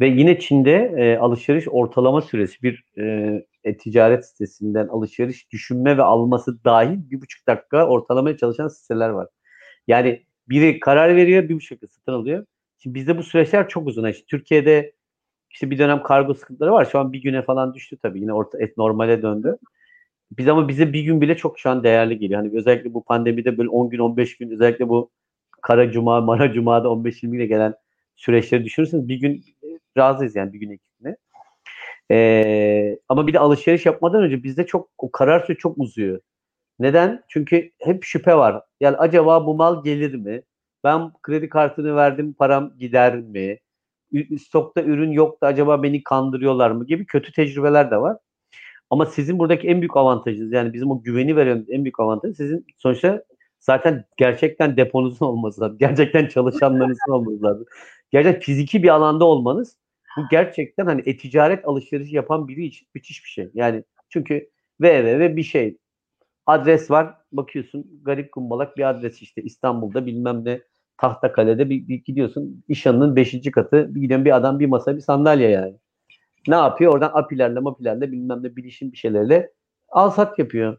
Ve yine Çin'de e, alışveriş ortalama süresi bir e, e-ticaret sitesinden alışveriş düşünme ve alması dahil bir buçuk dakika ortalamaya çalışan siteler var. Yani biri karar veriyor, bir buçuk dakika satın alıyor. Şimdi bizde bu süreçler çok uzun. İşte Türkiye'de işte bir dönem kargo sıkıntıları var. Şu an bir güne falan düştü tabii. Yine orta, et normale döndü. Biz ama bize bir gün bile çok şu an değerli geliyor. Hani özellikle bu pandemide böyle 10 gün 15 gün özellikle bu kara cuma, mara cumada 15-20 güne gelen süreçleri düşünürseniz bir gün e, razıyız yani bir gün ekibine. Ee, ama bir de alışveriş yapmadan önce bizde çok o karar süreci çok uzuyor. Neden? Çünkü hep şüphe var. Yani acaba bu mal gelir mi? Ben kredi kartını verdim, param gider mi? Stokta ürün yok da acaba beni kandırıyorlar mı gibi kötü tecrübeler de var. Ama sizin buradaki en büyük avantajınız yani bizim o güveni veren en büyük avantajı sizin sonuçta zaten gerçekten deponuzun olması lazım. Gerçekten çalışanlarınızın olması lazım. Gerçekten fiziki bir alanda olmanız bu gerçekten hani e-ticaret alışverişi yapan biri için müthiş bir şey. Yani çünkü www bir şey adres var bakıyorsun garip kumbalak bir adres işte İstanbul'da bilmem ne Tahtakale'de bir, bir gidiyorsun İşhan'ın 5. katı bir gidiyorsun bir adam bir masa bir sandalye yani. Ne yapıyor? Oradan apilerle mapilerle bilmem ne bilişim bir şeylerle al sat yapıyor.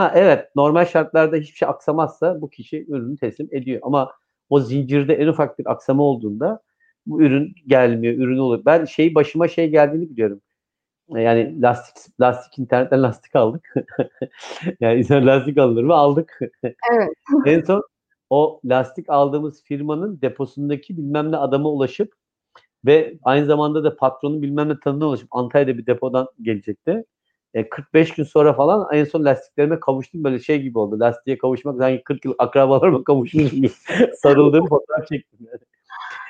Ha evet normal şartlarda hiçbir şey aksamazsa bu kişi ürünü teslim ediyor. Ama o zincirde en ufak bir aksama olduğunda bu ürün gelmiyor, ürün oluyor. Ben şey başıma şey geldiğini biliyorum. Yani lastik lastik internetten lastik aldık. yani insan lastik alınır mı? Aldık. Evet. en son o lastik aldığımız firmanın deposundaki bilmem ne adama ulaşıp ve aynı zamanda da patronun bilmem ne tanına ulaşıp Antalya'da bir depodan gelecekti. E, 45 gün sonra falan en son lastiklerime kavuştum. Böyle şey gibi oldu. Lastiğe kavuşmak sanki 40 yıl akrabalarıma kavuşmuş gibi sarıldığım fotoğraf çektim. Yani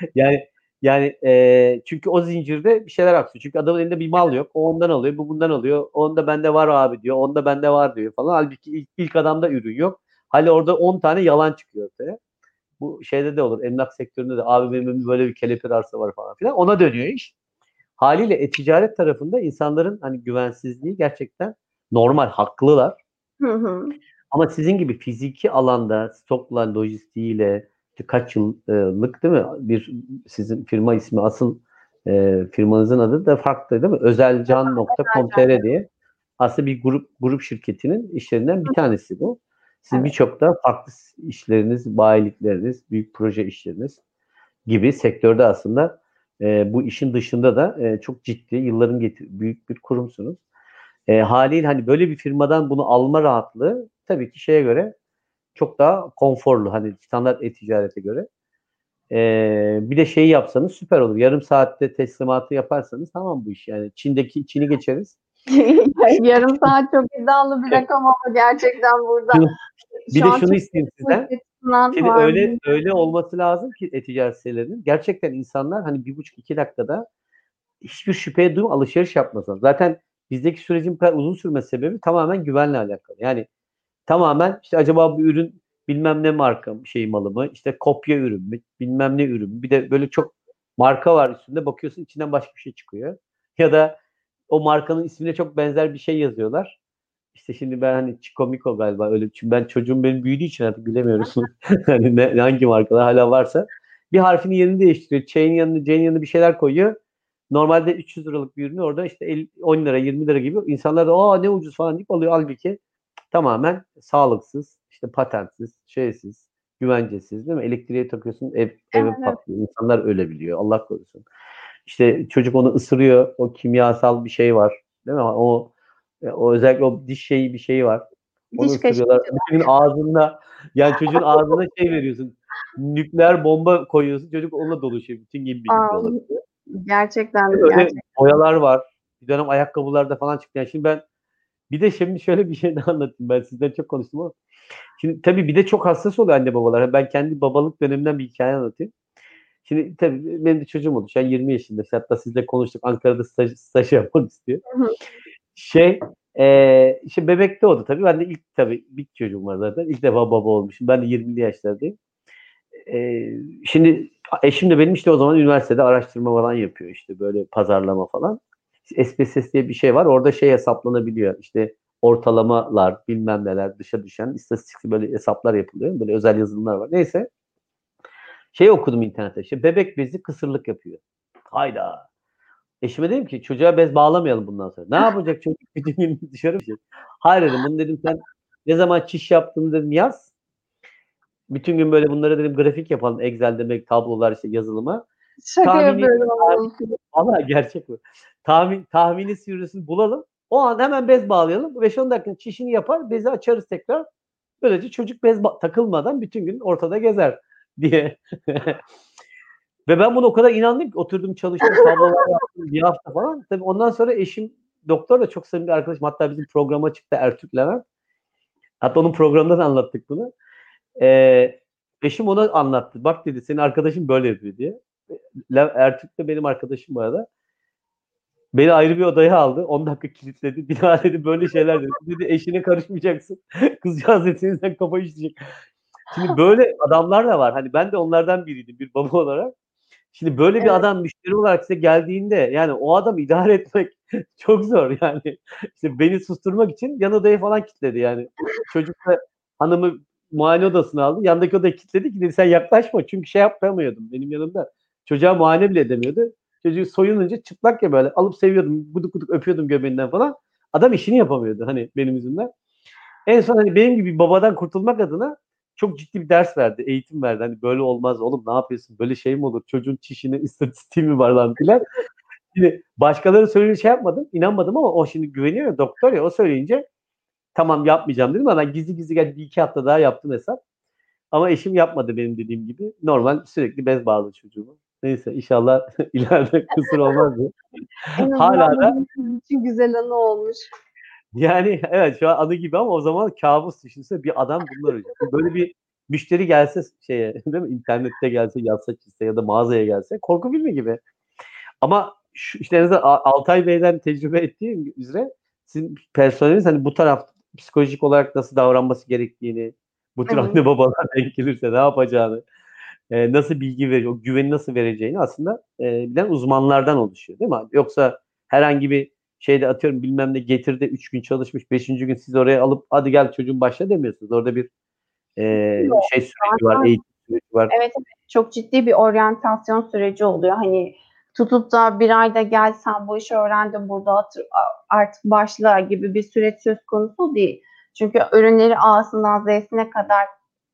yani, yani e, çünkü o zincirde bir şeyler aksıyor. Çünkü adamın elinde bir mal yok. O ondan alıyor, bu bundan alıyor. Onda bende var abi diyor. Onda bende var diyor falan. Halbuki ilk, ilk adamda ürün yok. Hali orada 10 tane yalan çıkıyor ortaya. Bu şeyde de olur. Emlak sektöründe de abi benim böyle bir kelepir arsa var falan filan. Ona dönüyor iş. Haliyle e-ticaret tarafında insanların hani güvensizliği gerçekten normal, haklılar. Hı hı. Ama sizin gibi fiziki alanda stokla, lojistiğiyle kaç yıllık değil mi? Bir sizin firma ismi asıl e, firmanızın adı da farklı değil mi? Özelcan.com.tr diye aslında bir grup grup şirketinin işlerinden bir tanesi bu. Sizin Evet. birçok da farklı işleriniz, bayilikleriniz, büyük proje işleriniz gibi sektörde aslında e, bu işin dışında da e, çok ciddi yılların getir büyük bir kurumsunuz. E, haliyle hani böyle bir firmadan bunu alma rahatlığı tabii ki şeye göre çok daha konforlu hani standart e-ticarete göre. E, bir de şeyi yapsanız süper olur. Yarım saatte teslimatı yaparsanız tamam bu iş yani. Çin'deki Çin'i geçeriz. Yarım saat çok iddialı bir rakam ama gerçekten burada. Bir şu de şunu isteyeyim sizden. Şimdi var. öyle öyle olması lazım ki e-ticaret sitelerinin. Gerçekten insanlar hani bir buçuk iki dakikada hiçbir şüpheye duyma alışveriş yapmasın. Zaten bizdeki sürecin uzun sürme sebebi tamamen güvenle alakalı. Yani tamamen işte acaba bu ürün bilmem ne marka şey malı mı? İşte kopya ürün mü? Bilmem ne ürün mü? Bir de böyle çok marka var üstünde bakıyorsun içinden başka bir şey çıkıyor. Ya da o markanın ismine çok benzer bir şey yazıyorlar. İşte şimdi ben hani Chico Miko galiba öyle çünkü ben çocuğum benim büyüdüğü için artık bilemiyoruz. hani ne, hangi markalar hala varsa bir harfini yerini değiştiriyor. C'nin yanına C'nin yanına bir şeyler koyuyor. Normalde 300 liralık bir ürünü orada işte 50, 10 lira 20 lira gibi insanlar da aa ne ucuz falan deyip alıyor. Halbuki tamamen sağlıksız, işte patentsiz, şeysiz, güvencesiz değil mi? Elektriğe takıyorsun ev, eve Evet. patlıyor. İnsanlar ölebiliyor. Allah korusun. İşte çocuk onu ısırıyor. O kimyasal bir şey var. Değil mi? O o özellikle o diş şeyi bir şeyi var. Onu Diş ısırıyorlar. gün ağzında yani çocuğun ağzına şey veriyorsun. Nükleer bomba koyuyorsun. Çocuk onunla dolaşıyor. Bütün Aa, olabilir. gerçekten Öyle gerçekten. boyalar var. Bir dönem ayakkabılarda falan çıktı. Yani şimdi ben bir de şimdi şöyle bir şey de anlatayım. Ben sizden çok konuştum ama. Şimdi tabii bir de çok hassas oluyor anne babalar. Ben kendi babalık dönemimden bir hikaye anlatayım. Şimdi tabii benim de çocuğum oldu. Şu an 20 yaşında. İşte hatta sizle konuştuk. Ankara'da staj, staj yapmak istiyor. Hı hı. Şey eee işte bebekte oldu tabii. Ben de ilk tabii bir çocuğum var zaten. İlk defa baba olmuşum. Ben de 20'li yaşlardayım. Eee, şimdi eşim de benim işte o zaman üniversitede araştırma falan yapıyor. işte böyle pazarlama falan. İşte SPSS diye bir şey var. Orada şey hesaplanabiliyor. İşte ortalamalar, bilmem neler, dışa düşen istatistik böyle hesaplar yapılıyor. Böyle özel yazılımlar var. Neyse. Şey okudum internette. İşte bebek bezi kısırlık yapıyor. Hayda. Eşime dedim ki çocuğa bez bağlamayalım bundan sonra. Ne yapacak çocuk bütün gün dışarı mı çıkacak? Hayır dedim. Bunu dedim sen ne zaman çiş yaptığını dedim yaz. Bütün gün böyle bunlara dedim grafik yapalım. Excel demek tablolar işte yazılıma. Şaka Tahmini- yapıyorum. Valla gerçek bu. Tahmin, tahmini sivrisini bulalım. O an hemen bez bağlayalım. 5-10 dakika çişini yapar. Bezi açarız tekrar. Böylece çocuk bez takılmadan bütün gün ortada gezer diye. Ve ben buna o kadar inandım ki oturdum çalıştım tablolar yaptım bir hafta falan. Tabii ondan sonra eşim doktor da çok samimi bir arkadaşım. Hatta bizim programa çıktı Ertürk Levent. Hatta onun programında da anlattık bunu. Ee, eşim ona anlattı. Bak dedi senin arkadaşın böyle yapıyor diye. Ertürk de benim arkadaşım bu arada. Beni ayrı bir odaya aldı. 10 dakika kilitledi. Bir daha dedi böyle şeyler dedi. Dedi eşine karışmayacaksın. Kızcağız senin kafayı işleyecek. Şimdi böyle adamlar da var. Hani ben de onlardan biriydim bir baba olarak. Şimdi böyle bir Evet. adam müşteri olarak size geldiğinde yani o adamı idare etmek çok zor yani. İşte beni susturmak için yan odaya falan kilitledi yani. Çocuk da hanımı muayene odasına aldı. Yandaki odaya kilitledi ki dedi sen yaklaşma çünkü şey yapamıyordum benim yanımda. Çocuğa muayene bile edemiyordu. Çocuğu soyununca çıplak ya böyle alıp seviyordum. Guduk guduk öpüyordum göbeğinden falan. Adam işini yapamıyordu hani benim yüzümden. En son hani benim gibi bir babadan kurtulmak adına çok ciddi bir ders verdi, eğitim verdi. Hani böyle olmaz oğlum ne yapıyorsun? Böyle şey mi olur? Çocuğun çişine istatistiği mi var lan filan. Şimdi başkaları söyleyince şey yapmadım, inanmadım ama o şimdi güveniyor ya doktor ya o söyleyince tamam yapmayacağım dedim ama ben gizli gizli gel bir iki hafta daha yaptım hesap. Ama eşim yapmadı benim dediğim gibi. Normal sürekli bez bağlı çocuğumu. Neyse inşallah ileride kısır olmaz diye. Hala da- için güzel anı olmuş. Yani evet şu an anı gibi ama o zaman kabus düşünse bir adam bunlar hocam. Böyle bir müşteri gelse şeye değil mi internette gelse yazsa çizse ya da mağazaya gelse korku filmi gibi. Ama şu, işte en azından Altay Bey'den tecrübe ettiğim üzere sizin personeliniz hani bu taraf psikolojik olarak nasıl davranması gerektiğini bu tür anne babalar denk gelirse ne yapacağını e, nasıl bilgi veriyor, o güveni nasıl vereceğini aslında e, bilen uzmanlardan oluşuyor değil mi? Yoksa herhangi bir şeyde atıyorum bilmem ne getirdi 3 gün çalışmış 5. gün siz oraya alıp hadi gel çocuğun başla demiyorsunuz. Orada bir e, Yok, şey süreci var, eğitim süreci var. Evet, evet çok ciddi bir oryantasyon süreci oluyor. Hani tutup da bir ayda gel sen bu işi öğrendin burada artık başla gibi bir süreç söz konusu değil. Çünkü ürünleri A'sından Z'sine kadar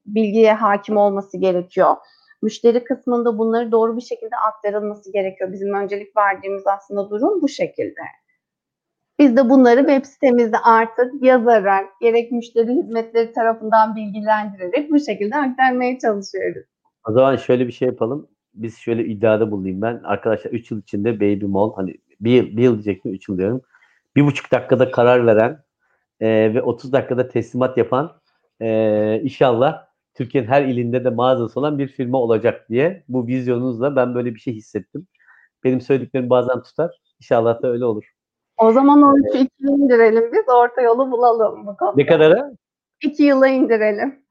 bilgiye hakim olması gerekiyor. Müşteri kısmında bunları doğru bir şekilde aktarılması gerekiyor. Bizim öncelik verdiğimiz aslında durum bu şekilde. Biz de bunları web sitemizde artık yazarak, gerek müşteri hizmetleri tarafından bilgilendirerek bu şekilde aktarmaya çalışıyoruz. O zaman şöyle bir şey yapalım. Biz şöyle iddiada bulunayım ben. Arkadaşlar 3 yıl içinde Baby Mall hani bir yıl, bir yıl diyecektim 3 yıl diyorum. Bir buçuk dakikada karar veren e, ve 30 dakikada teslimat yapan e, inşallah Türkiye'nin her ilinde de mağazası olan bir firma olacak diye bu vizyonunuzla ben böyle bir şey hissettim. Benim söylediklerim bazen tutar. İnşallah da öyle olur. O zaman 13'ü 2'ye indirelim biz. Orta yolu bulalım bu konuda. Ne kadara? 2 yıla indirelim.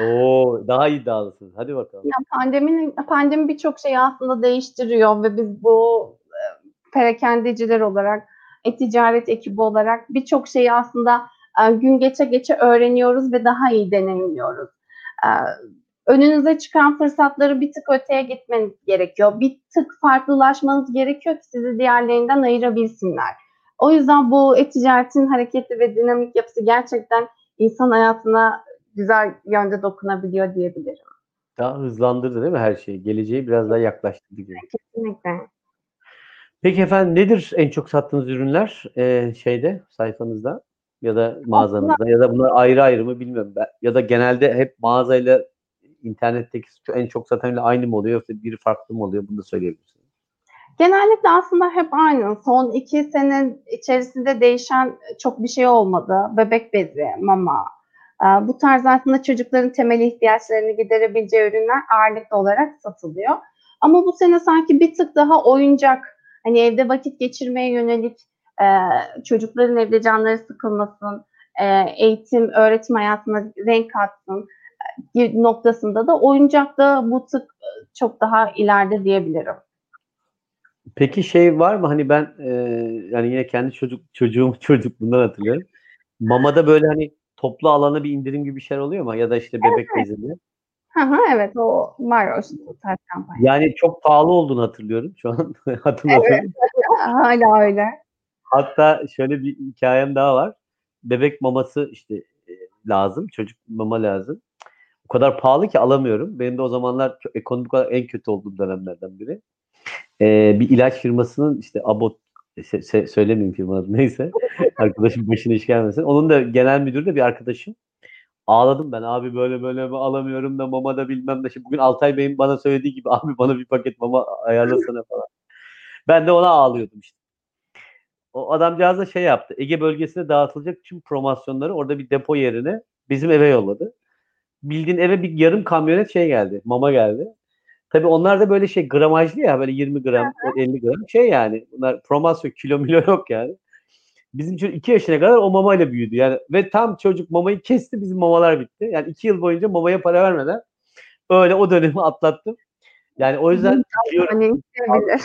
Oo, daha iddialısınız. Hadi bakalım. Ya pandeminin pandemi birçok şeyi aslında değiştiriyor ve biz bu e, perakendeciler olarak, e-ticaret ekibi olarak birçok şeyi aslında e, gün geçe geçe öğreniyoruz ve daha iyi deneyimliyoruz. E, önünüze çıkan fırsatları bir tık öteye gitmeniz gerekiyor. Bir tık farklılaşmanız gerekiyor ki sizi diğerlerinden ayırabilsinler. O yüzden bu e-ticaretin hareketli ve dinamik yapısı gerçekten insan hayatına güzel yönde dokunabiliyor diyebilirim. Daha hızlandırdı değil mi her şeyi? Geleceği biraz daha yaklaştırdı gibi. Kesinlikle. Peki efendim nedir en çok sattığınız ürünler e, şeyde sayfanızda ya da mağazanızda ya da bunlar ayrı ayrı mı bilmiyorum ben. Ya da genelde hep mağazayla internetteki en çok satanıyla aynı mı oluyor yoksa biri farklı mı oluyor bunu da söyleyebilirsiniz. Genellikle aslında hep aynı. Son iki sene içerisinde değişen çok bir şey olmadı. Bebek bezi, mama. Ee, Bu tarz aslında çocukların temel ihtiyaçlarını giderebileceği ürünler ağırlıklı olarak satılıyor. Ama bu sene sanki bir tık daha oyuncak, hani evde vakit geçirmeye yönelik e, çocukların evde canları sıkılmasın, e, eğitim, öğretim hayatına renk katsın e, noktasında da oyuncak da bu tık çok daha ileride diyebilirim. Peki şey var mı hani ben e, yani yine kendi çocuk çocuğum çocukluğundan hatırlıyorum. Mamada böyle hani toplu alana bir indirim gibi bir şey oluyor mu? Ya da işte bebek bezinde. Hı hı, evet o var o, tarz kampanya. Yani çok pahalı olduğunu hatırlıyorum şu an hatırladım. Hala öyle. Hatta şöyle bir hikayem daha var. Bebek maması işte e, lazım. Çocuk mama lazım. O kadar pahalı ki alamıyorum. Benim de o zamanlar ekonomik olarak en kötü olduğum dönemlerden biri. Ee, bir ilaç firmasının işte Abbott se- se- söylemeyeyim firma adı neyse. Arkadaşım başına iş gelmesin. Onun da genel müdürü de bir arkadaşım. Ağladım ben abi böyle böyle alamıyorum da mama da bilmem de. Şimdi bugün Altay Bey'in bana söylediği gibi abi bana bir paket mama ayarlasana falan. Ben de ona ağlıyordum işte. O adamcağız da şey yaptı. Ege bölgesine dağıtılacak tüm promosyonları orada bir depo yerine bizim eve yolladı. Bildiğin eve bir yarım kamyonet şey geldi. Mama geldi. Tabii onlar da böyle şey gramajlı ya böyle 20 gram, 50 gram şey yani. Bunlar promosyon kilo milo yok yani. Bizim çocuk 2 yaşına kadar o mamayla büyüdü. Yani ve tam çocuk mamayı kesti bizim mamalar bitti. Yani 2 yıl boyunca mamaya para vermeden öyle o dönemi atlattım. Yani o yüzden biliyorum. Hani.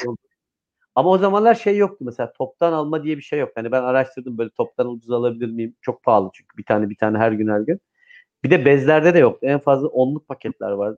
Ama o zamanlar şey yoktu mesela toptan alma diye bir şey yok. Hani ben araştırdım böyle toptan ucuz alabilir miyim? Çok pahalı çünkü bir tane bir tane her gün her gün. Bir de bezlerde de yoktu. En fazla onluk paketler vardı.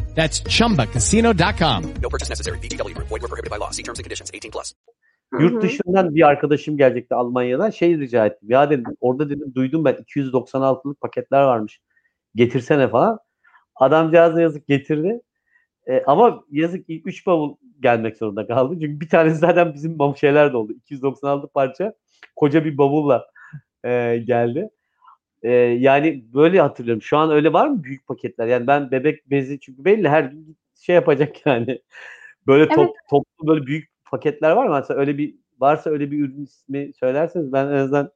That's chumbacasino.com. No purchase necessary. VGW Group. Void were prohibited by law. See terms and conditions. 18 plus. Yurt dışından bir arkadaşım gelecekti Almanya'dan. Şey rica ettim. Ya dedim orada dedim duydum ben 296'lık paketler varmış. Getirsene falan. Adamcağız da yazık getirdi. E, ama yazık ilk 3 bavul gelmek zorunda kaldı. Çünkü bir tanesi zaten bizim bavul şeyler de oldu. 296 parça koca bir bavulla e, geldi. E, yani böyle hatırlıyorum. Şu an öyle var mı büyük paketler? Yani ben bebek bezi çünkü belli her gün şey yapacak yani. Böyle top, Evet. toplu böyle büyük paketler var mı? Mesela öyle bir varsa öyle bir ürün ismi söylerseniz ben en azından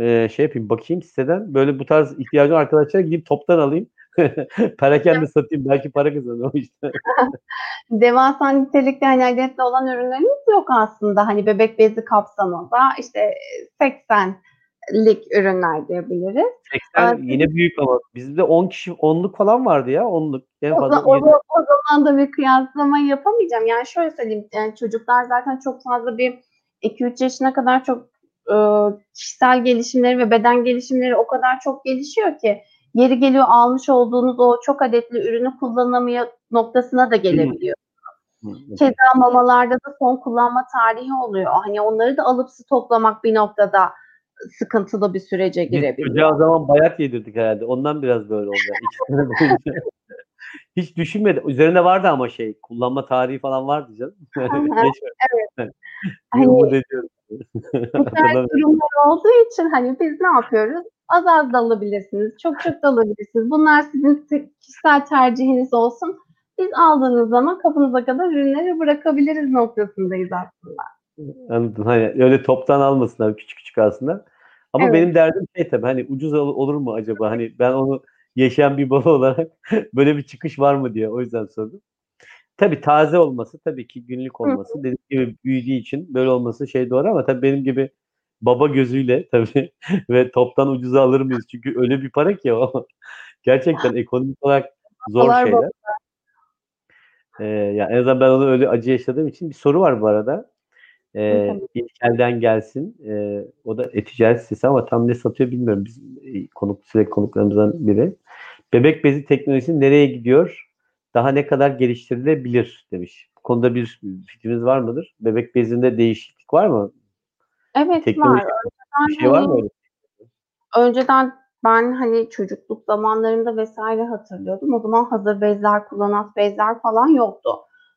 e, şey yapayım bakayım siteden. Böyle bu tarz ihtiyacı olan arkadaşlara gidip toptan alayım. Perakende satayım. Belki para kazanırım işte. Devasa nitelikte hani adetli olan ürünlerimiz yok aslında. Hani bebek bezi kapsamında işte 80'lik ürünler diyebiliriz. 80 yine büyük ama bizde 10 kişi 10'luk falan vardı ya. 10'luk. En O, fazla o, o zaman da bir kıyaslama yapamayacağım. Yani şöyle söyleyeyim. Yani çocuklar zaten çok fazla bir 2-3 yaşına kadar çok e, kişisel gelişimleri ve beden gelişimleri o kadar çok gelişiyor ki yeri geliyor almış olduğunuz o çok adetli ürünü kullanamıyor noktasına da gelebiliyor. Keza mamalarda da son kullanma tarihi oluyor. Hani onları da alıp toplamak bir noktada sıkıntılı bir sürece Biz girebiliyor. çocuğa o zaman bayat yedirdik herhalde. Ondan biraz böyle oldu. Boyunca. Hiç düşünmedim. Üzerinde vardı ama şey kullanma tarihi falan vardı canım. Bir Hani-. Bu tarz durumlar olduğu için hani biz ne yapıyoruz? Az az da alabilirsiniz, çok çok da alabilirsiniz. Bunlar sizin kişisel tercihiniz olsun. Biz aldığınız zaman kapınıza kadar ürünleri bırakabiliriz noktasındayız aslında. Anladın. Hani öyle toptan almasınlar küçük küçük aslında. Ama Evet. benim derdim şey tabii hani ucuz ol- olur mu acaba? Hani ben onu yaşayan bir baba olarak böyle bir çıkış var mı diye o yüzden sordum. Tabii taze olması, tabii ki günlük olması, dediğim gibi büyüdüğü için böyle olması şey doğru ama tabii benim gibi baba gözüyle tabii ve toptan ucuza alır mıyız? Çünkü öyle bir para ki o. Gerçekten ekonomik olarak zor şeyler. Ee, ya en azından ben onu öyle acı yaşadığım için bir soru var bu arada. Ee, Tabii. ilk elden gelsin. Ee, o da e-ticaret sitesi ama tam ne satıyor bilmiyorum. Biz e, konuk sürekli konuklarımızdan biri. Bebek bezi teknolojisi nereye gidiyor? Daha ne kadar geliştirilebilir demiş. Bu konuda bir fikriniz var mıdır? Bebek bezinde değişiklik var mı? Evet Teknoloji var. bir şey var mı öyle? önceden ben hani çocukluk zamanlarımda vesaire hatırlıyordum. O zaman hazır bezler, kullanat bezler falan yoktu.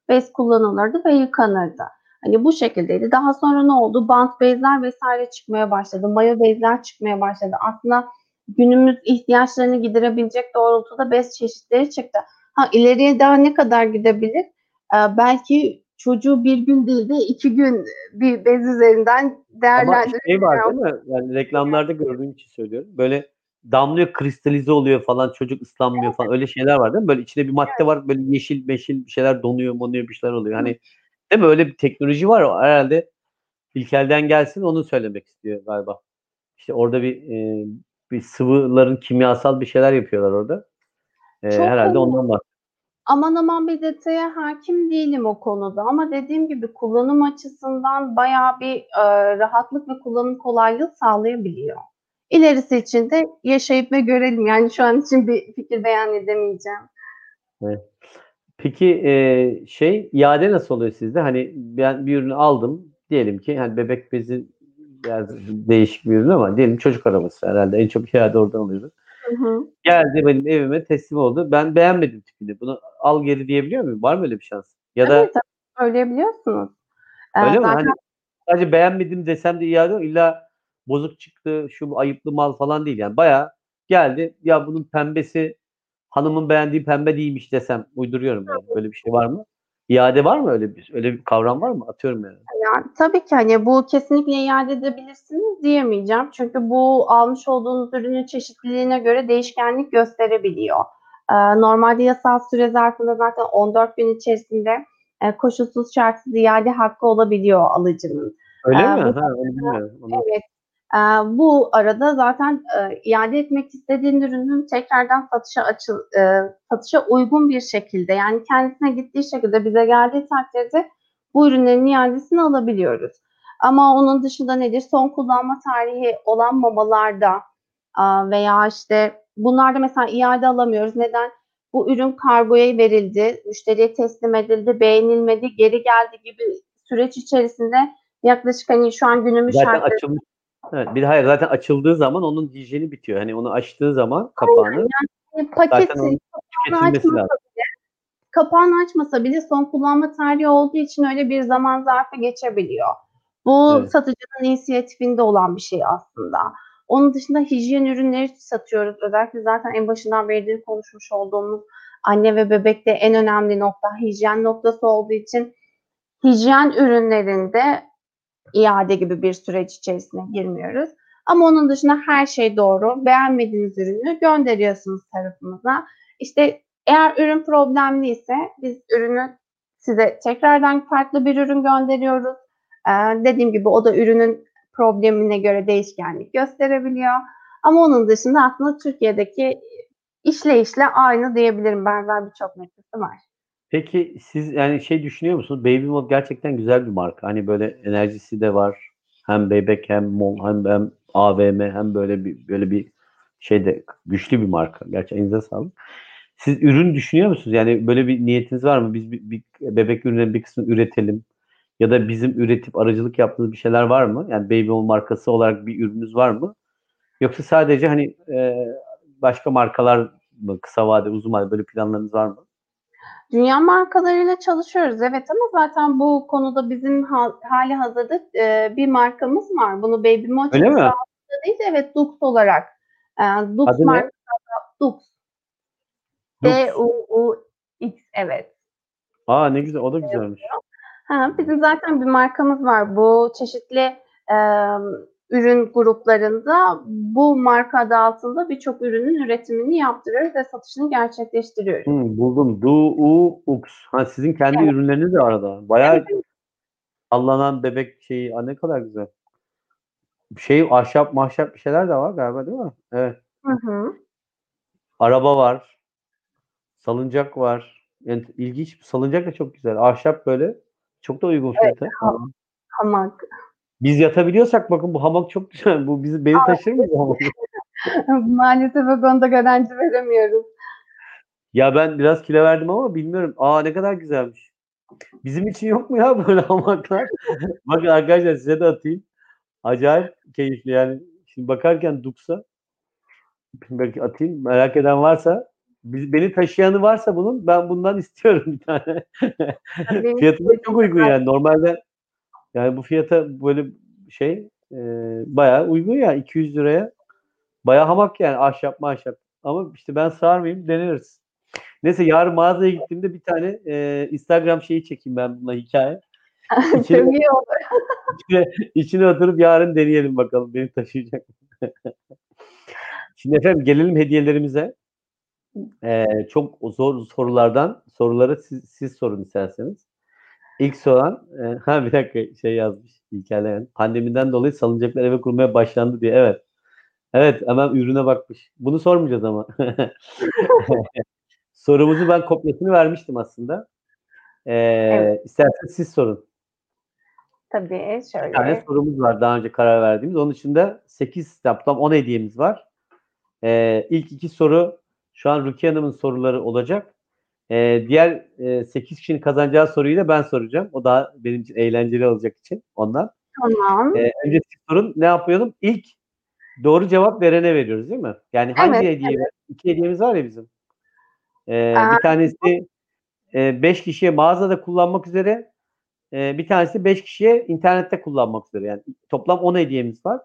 Bez kullanılırdı ve yıkanırdı. Hani bu şekildeydi. Daha sonra ne oldu? Bant bezler vesaire çıkmaya başladı. Mayo bezler çıkmaya başladı. Aslında günümüz ihtiyaçlarını giderebilecek doğrultuda bez çeşitleri çıktı. Ha ileriye daha ne kadar gidebilir? Ee, belki çocuğu bir gün değil de iki gün bir bez üzerinden Ama değerlendirebiliyor. şey var değil mi? Yani reklamlarda gördüğüm için söylüyorum. Böyle damlıyor, kristalize oluyor falan, çocuk ıslanmıyor falan. Öyle şeyler var değil mi? Böyle içinde bir madde var, böyle yeşil meşil bir şeyler donuyor, monuyor bir şeyler oluyor. Hani değil mi? Öyle bir teknoloji var. O herhalde ilkelden gelsin onu söylemek istiyor galiba. İşte orada bir e, bir sıvıların kimyasal bir şeyler yapıyorlar orada. E, Çok herhalde önemli. ondan bahsediyor. Aman aman bir detaya hakim değilim o konuda ama dediğim gibi kullanım açısından bayağı bir e, rahatlık ve kullanım kolaylığı sağlayabiliyor. İlerisi için de yaşayıp ve görelim. Yani şu an için bir fikir beyan edemeyeceğim. Peki e, şey iade nasıl oluyor sizde? Hani ben bir ürünü aldım. Diyelim ki hani bebek bezi biraz değişik bir ürün ama diyelim çocuk arabası herhalde en çok iade oradan alıyoruz. Hı hı. Geldi benim evime teslim oldu. Ben beğenmedim tipini. Bunu al geri diyebiliyor muyum? Var mı öyle bir şans? Ya da Evet, söyleyebiliyorsunuz. Ee, öyle mi? zaten Hani sadece beğenmedim desem de iade yok. İlla bozuk çıktı, şu ayıplı mal falan değil yani. Bayağı geldi. Ya bunun pembesi hanımın beğendiği pembe değilmiş desem uyduruyorum yani. Böyle bir şey var mı? İade var mı öyle bir öyle bir kavram var mı? Atıyorum yani. Yani tabii ki hani bu kesinlikle iade edebilirsiniz diyemeyeceğim. Çünkü bu almış olduğunuz ürünün çeşitliliğine göre değişkenlik gösterebiliyor. Ee, normalde yasal süre zarfında zaten 14 gün içerisinde e, koşulsuz şartsız iade hakkı olabiliyor alıcının. Öyle Ee, mi? Ha. Onu- Evet. Ee, bu arada zaten e, iade etmek istediğin ürünün tekrardan satışa açıl, e, satışa uygun bir şekilde yani kendisine gittiği şekilde bize geldiği takdirde bu ürünlerin iadesini alabiliyoruz. Ama onun dışında nedir? Son kullanma tarihi olan mamalarda aa, veya işte bunlarda mesela iade alamıyoruz. Neden? Bu ürün kargoya verildi, müşteriye teslim edildi, beğenilmedi, geri geldi gibi süreç içerisinde yaklaşık hani şu an günümüz Zaten şartları açılmış. Evet, bir de hayır zaten açıldığı zaman onun hijyeni bitiyor. Hani onu açtığı zaman kapağını onun kapağını tüketilmesi açmasa lazım. bile, kapağını açmasa bile son kullanma tarihi olduğu için öyle bir zaman zarfı geçebiliyor. Bu Evet. satıcının inisiyatifinde olan bir şey aslında. Onun dışında hijyen ürünleri satıyoruz. Özellikle zaten en başından beri konuşmuş olduğumuz anne ve bebekte en önemli nokta hijyen noktası olduğu için hijyen ürünlerinde iade gibi bir süreç içerisine girmiyoruz. Ama onun dışında her şey doğru. Beğenmediğiniz ürünü gönderiyorsunuz tarafımıza. İşte eğer ürün problemliyse biz ürünü size tekrardan farklı bir ürün gönderiyoruz. Ee, dediğim gibi o da ürünün problemine göre değişkenlik gösterebiliyor. Ama onun dışında aslında Türkiye'deki işleyişle aynı diyebilirim. Benzer birçok noktası var. Peki siz yani şey düşünüyor musunuz? Baby Mod gerçekten güzel bir marka. Hani böyle enerjisi de var. Hem bebek hem mol hem, hem AVM hem böyle bir böyle bir şeyde güçlü bir marka. Gerçekten elinize sağlık. Siz ürün düşünüyor musunuz? Yani böyle bir niyetiniz var mı? Biz bir, bir bebek ürünlerin bir kısmını üretelim. Ya da bizim üretip aracılık yaptığımız bir şeyler var mı? Yani Baby Mod markası olarak bir ürününüz var mı? Yoksa sadece hani e, başka markalar mı? Kısa vade, uzun vade böyle planlarınız var mı? Dünya markalarıyla çalışıyoruz evet ama zaten bu konuda bizim ha- hali hazırda e, bir markamız var. Bunu Baby Mocha Öyle mi? değil de evet Dux olarak. E, Dux Adı markası Dux. Dux. D-U-U-X evet. Aa ne güzel. O da güzelmiş. Ha, bizim zaten bir markamız var. Bu çeşitli e, ürün gruplarında bu marka adı altında birçok ürünün üretimini yaptırıyoruz ve satışını gerçekleştiriyoruz. Hmm, buldum. Du U Ux. Ha sizin kendi Evet. ürünleriniz de arada. Bayağı Evet, sallanan bebek şeyi. Aa, ne kadar güzel. Şey ahşap mahşap bir şeyler de var galiba değil mi? Evet. Hı hı. Araba var. Salıncak var. Yani ilginç. Salıncak da çok güzel. Ahşap böyle. Çok da uygun fiyatı. ha- Hamak. Biz yatabiliyorsak bakın bu hamak çok güzel. Bu bizi beni taşır mı bu hamak? Maalesef o konuda garanti veremiyoruz. Ya ben biraz kilo verdim ama bilmiyorum. Aa ne kadar güzelmiş. Bizim için yok mu ya böyle hamaklar? Bakın arkadaşlar size de atayım. Acayip keyifli yani. Şimdi bakarken Dux'a belki atayım. Merak eden varsa biz, beni taşıyanı varsa bunun ben bundan istiyorum bir tane. Fiyatı da çok uygun yani. Normalde yani bu fiyata böyle şey e, bayağı uygun ya 200 liraya. Bayağı hamak yani ahşap mahşap. Ama işte ben sığar deneriz. Neyse yarın mağazaya gittiğimde bir tane e, Instagram şeyi çekeyim ben buna hikaye. Çok iyi oldu. İçine, içine oturup yarın deneyelim bakalım beni taşıyacak. Şimdi efendim gelelim hediyelerimize. Ee, çok zor sorulardan soruları siz, siz sorun isterseniz. İlk soran, e, ha bir dakika şey yazmış İlker'le. Pandemiden dolayı salıncaklar eve kurmaya başlandı diye. Evet. Evet hemen ürüne bakmış. Bunu sormayacağız ama. Sorumuzu ben kopyasını vermiştim aslında. Ee, Evet. İsterseniz siz sorun. Tabii Bir tane şöyle. sorumuz var daha önce karar verdiğimiz. Onun dışında 8 toplam 10 hediyemiz var. Ee, ilk iki soru şu an Rukiye Hanım'ın soruları olacak. Ee, diğer e, 8 kişinin kazanacağı soruyu da ben soracağım. O daha benim için eğlenceli olacak için ondan. Tamam. Ee, önce siz sorun ne yapıyordum? İlk doğru cevap verene veriyoruz değil mi? Yani hangi Evet, hediye? İki hediyemiz var ya bizim. Aa, bir tanesi 5 kişiye mağazada kullanmak üzere e, bir tanesi 5 kişiye internette kullanmak üzere. Yani toplam 10 hediyemiz var.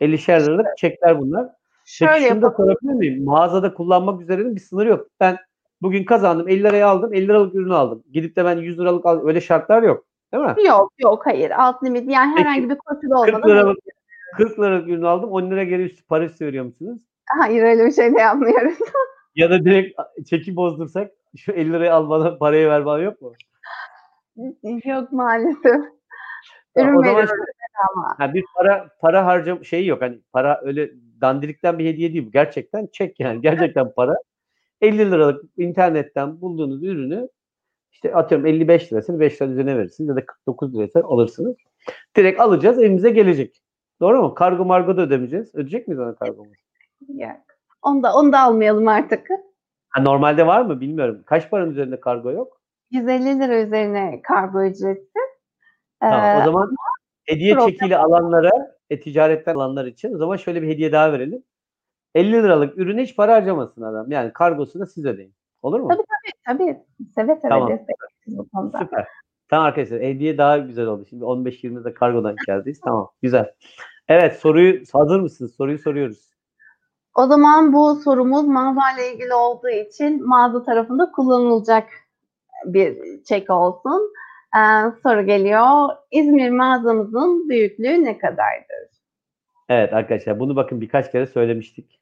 50'şer liralık çekler bunlar. Şöyle Peki şunu da sorabilir miyim? Mağazada kullanmak üzerenin bir sınırı yok. Ben bugün kazandım 50 liraya aldım 50 liralık ürünü aldım. Gidip de ben 100 liralık aldım. Öyle şartlar yok. Değil mi? Yok yok hayır alt limit yani Peki, herhangi bir koşul 40 olmadan liralık 40 liralık ürünü aldım 10 lira geri üstü para üstü veriyor musunuz? hayır öyle bir şey de yapmıyoruz. Ya da direkt çeki bozdursak şu 50 lirayı al bana parayı ver bana yok mu? yok maalesef. Ürün o zaman ama. Ha, bir para para harcam şeyi yok. Hani para öyle dandirikten bir hediye değil bu. Gerçekten çek yani. Gerçekten para. 50 liralık internetten bulduğunuz ürünü işte atıyorum 55 lirasını 5 lira üzerine verirsiniz ya da 49 lirasını alırsınız. Direkt alacağız evimize gelecek. Doğru mu? Kargo margo da ödemeyeceğiz. Ödeyecek miyiz ona kargo? Yok. Onu da, onu da almayalım artık. Ha, normalde var mı bilmiyorum. Kaç paranın üzerinde kargo yok? 150 lira üzerine kargo ücreti. Tamam, Ee, o zaman hediye çekiyle alanlara, e-ticaretten alanlar için o zaman şöyle bir hediye daha verelim. 50 liralık ürüne hiç para harcamasın adam. Yani kargosunu siz ödeyin. Olur mu? Tabii, Tabii seve seve Tamam. konuda. Süper. Tamam arkadaşlar hediye daha güzel oldu. Şimdi 15-20'de kargodan geldiyiz. Tamam güzel. Evet soruyu hazır mısınız? Soruyu soruyoruz. O zaman bu sorumuz mağazayla ilgili olduğu için mağaza tarafında kullanılacak bir çek olsun. Ee, soru geliyor. İzmir mağazamızın büyüklüğü ne kadardır? Evet arkadaşlar bunu bakın birkaç kere söylemiştik.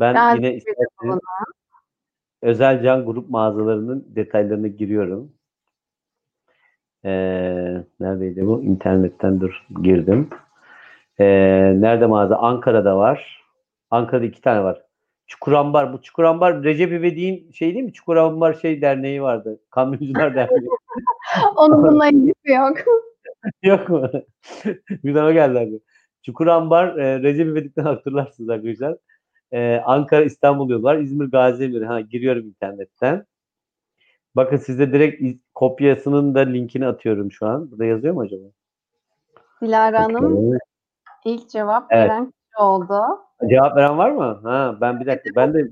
Ben Gazi yine isterseniz özel can grup mağazalarının detaylarına giriyorum. Ee, neredeydi bu? İnternetten dur girdim. Ee, nerede mağaza? Ankara'da var. Ankara'da iki tane var. Çukurambar. Bu Çukurambar Recep İvedik'in şey değil mi? Çukurambar şey derneği vardı. Kamyoncular Derneği. Onun bununla ilgisi yok. Yok mu? bir daha geldi abi. Çukurambar e, Recep İvedik'ten hatırlarsınız arkadaşlar. E, Ankara İstanbul yolu var. İzmir Gaziemir. Ha giriyorum internetten. Bakın size direkt kopyasının da linkini atıyorum şu an. Burada yazıyor mu acaba? Dilara Hanım ilk cevap Evet. veren kişi oldu. Cevap veren var mı? Ha ben bir dakika. Ben de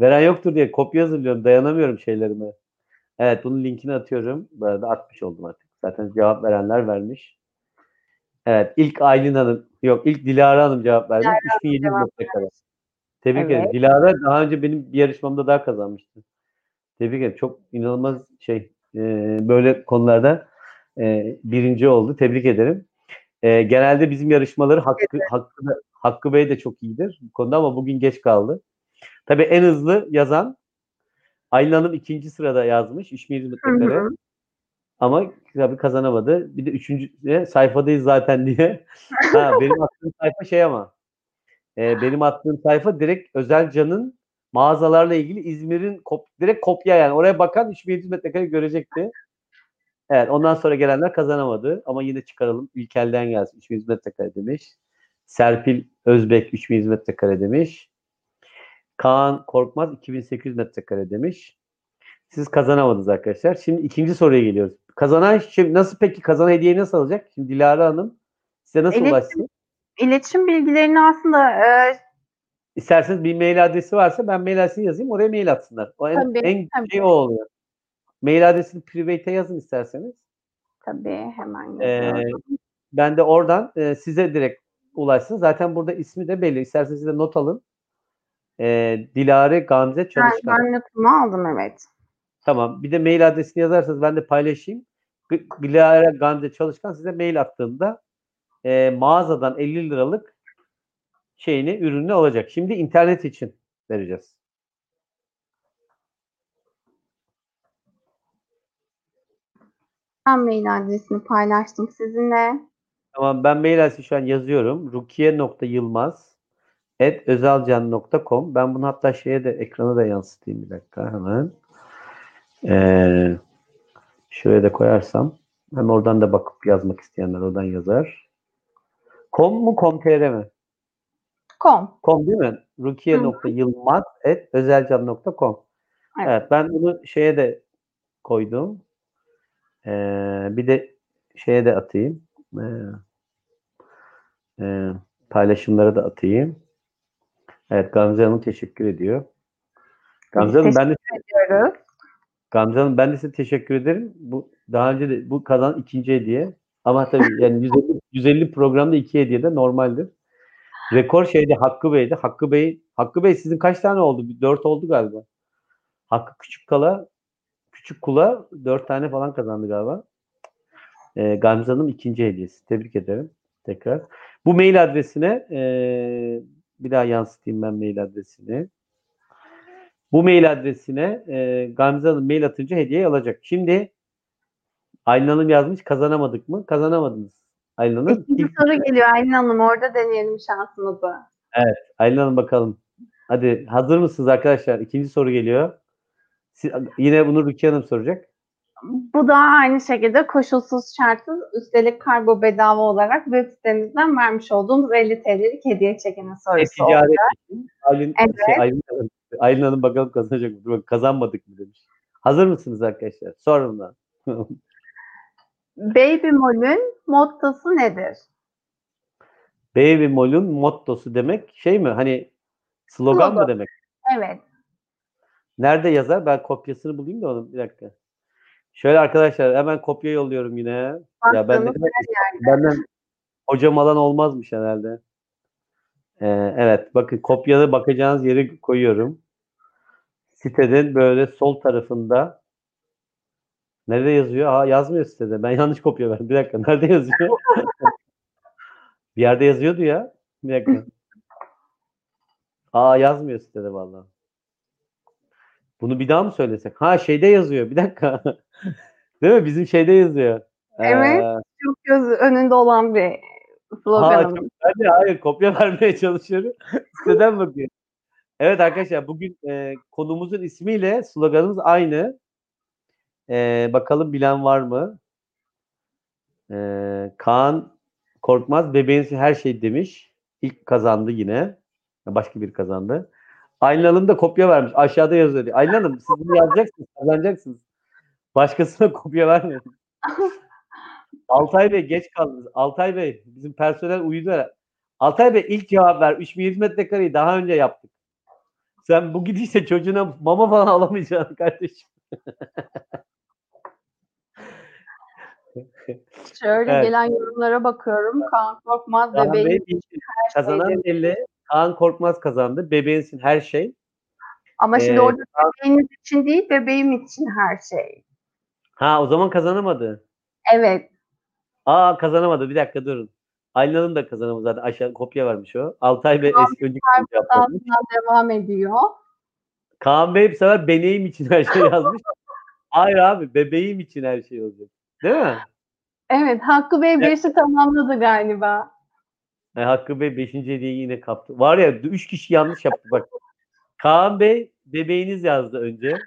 veren yoktur diye kopya hazırlıyorum. Dayanamıyorum şeylerime. Evet bunun linkini atıyorum. Bu arada atmış oldum artık. Zaten cevap verenler vermiş. Evet ilk Aylin Hanım yok ilk Dilara Hanım cevap vermiş. 3700 cevap metre kadar. Tebrik Evet. ederim. Dilara daha önce benim bir yarışmamda daha kazanmıştı. Tebrik ederim. Çok inanılmaz şey e, böyle konularda e, birinci oldu. Tebrik ederim. E, genelde bizim yarışmaları Hakkı, Hakkı, Hakkı Bey de çok iyidir bu konuda ama bugün geç kaldı. Tabii en hızlı yazan Aylin Hanım ikinci sırada yazmış. 3700 Hı metrekare. hı. Ama tabii kazanamadı. Bir de üçüncü e, sayfadayız zaten diye. Ha, benim attığım sayfa şey ama. E, benim attığım sayfa direkt Özelcan'ın mağazalarla ilgili İzmir'in kop- direkt kopya yani. Oraya bakan 3700 metrekare görecekti. Evet ondan sonra gelenler kazanamadı. Ama yine çıkaralım. İlkel'den gelsin. 3700 metrekare demiş. Serpil Özbek 3700 metrekare demiş. Kaan Korkmaz 2800 metrekare demiş. Siz kazanamadınız arkadaşlar. Şimdi ikinci soruya geliyoruz. Kazanan şimdi nasıl peki kazanan hediyeyi nasıl alacak? Şimdi Dilara Hanım size nasıl İletişim- ulaşsın? İletişim bilgilerini aslında e, İsterseniz bir mail adresi varsa ben mail adresini yazayım oraya mail atsınlar. O en, Tabii, en tabii. şey o oluyor. Mail adresini private'e yazın isterseniz. tabii hemen Ee, yazıyorum. ben de oradan e, size direkt ulaşsın. Zaten burada ismi de belli. İsterseniz siz de not alın. Ee, Dilare Gamze ben, Çalışkan. ben notumu aldım evet. Tamam. Bir de mail adresini yazarsanız ben de paylaşayım. Dilara Gamze Çalışkan size mail attığımda e, mağazadan 50 liralık şeyini, ürünü alacak. Şimdi internet için vereceğiz. Ben mail adresini paylaştım sizinle. Tamam ben mail adresi şu an yazıyorum. rukiye.yılmaz at özelcan.com Ben bunu hatta şeye de ekrana da yansıtayım bir dakika hemen. Ee, şuraya da koyarsam hem oradan da bakıp yazmak isteyenler oradan yazar. Com mu com.tr mi? Com. Com değil mi? Rukiye.yılmaz at özelcan.com Evet. Evet ben bunu şeye de koydum. Ee, bir de şeye de atayım. Ee, e, paylaşımlara da atayım. Evet Gamze Hanım teşekkür ediyor. Gamze Hanım ben de Diyoruz. Gamze Hanım ben de size teşekkür ederim. Bu daha önce de bu kazan ikinci hediye. Ama tabii yani 150, 150 programda iki hediye de normaldir. Rekor şeyde Hakkı Bey'de. Hakkı Bey Hakkı Bey sizin kaç tane oldu? Bir Dört oldu galiba. Hakkı Küçük Kala Küçük Kula dört tane falan kazandı galiba. Ee, Gamze Hanım ikinci hediyesi. Tebrik ederim. Tekrar. Bu mail adresine ee, bir daha yansıtayım ben mail adresini. Bu mail adresine e, Gamze Hanım mail atınca hediye alacak. Şimdi Aylin Hanım yazmış kazanamadık mı? Kazanamadınız. Aylin Hanım. İkinci İlk- soru geliyor Aylin Hanım. Orada deneyelim şansımızı. Aylin Hanım bakalım. Hadi hazır mısınız arkadaşlar? İkinci soru geliyor. Siz- yine bunu Rukiye Hanım soracak. Bu da aynı şekilde koşulsuz şartsız üstelik kargo bedava olarak web sitemizden vermiş olduğumuz 50 TL'lik hediye çekimi E, sorusu ticaret için. Aylin, Evet. şey, Aylin, Hanım, Aylin Hanım bakalım kazanacak mı? Kazanmadık mı demiş. Hazır mısınız arkadaşlar? Sorun da. Baby Mall'ün mottosu nedir? Baby Mall'un mottosu demek şey mi? Hani slogan mı Slogan. demek? Evet. Nerede yazar? Ben kopyasını bulayım da onun. Bir dakika. Şöyle arkadaşlar hemen kopya yolluyorum yine. Ya ben ne yerde. benden hocam alan olmazmış herhalde. Ee, evet bakın kopyalı bakacağınız yeri koyuyorum. Sitenin böyle sol tarafında nerede yazıyor? Aa yazmıyor sitede. Ben yanlış kopya verdim. Bir dakika. Nerede yazıyor? Bir yerde yazıyordu ya. Bir dakika. Aa yazmıyor sitede vallahi. Bunu bir daha mı söylesek? Ha şeyde yazıyor. Bir dakika. Değil mi? Bizim şeyde yazıyor. Evet. Ee, Çok göz önünde olan bir ha, sloganım. çok, ben de hayır kopya vermeye çalışıyorum. Siteden bakıyor. Evet arkadaşlar bugün e, konumuzun ismiyle sloganımız aynı. E, bakalım bilen var mı? E, Kaan Korkmaz bebeğin her şey demiş. İlk kazandı yine. Başka bir kazandı. Aylin Hanım da kopya vermiş. Aşağıda yazıyor. Aylin Hanım siz bunu yazacaksınız, kazanacaksınız. Başkasına kopya vermeyin. Altay Bey geç kaldınız. Altay Bey bizim personel uyudu. Altay Bey ilk cevap ver. 3100 metrekareyi daha önce yaptık. Sen bu gidişle çocuğuna mama falan alamayacaksın kardeşim. Şöyle Evet. gelen yorumlara bakıyorum. Kaan Korkmaz Kaan Bey bebeğim. ilk- kazanan belli. Kaan Korkmaz kazandı. Bebeğinsin her şey. Ama şimdi Ee, orada bebeğiniz için değil, bebeğim için her şey. Ha o zaman kazanamadı. Evet. Aa kazanamadı. Bir dakika durun. Aylin Hanım da kazanamadı zaten. Aşağı kopya vermiş o. Altay Bey eski önceki devam ediyor. Kaan Bey bu sefer bebeğim için her şey yazmış. Hayır abi bebeğim için her şey olacak. Değil mi? Evet, Hakkı Bey bir işi tamamladı galiba. E, Hakkı Bey 5. hediyeyi yine kaptı. Var ya 3 kişi yanlış yaptı bak. Kaan Bey bebeğiniz yazdı önce.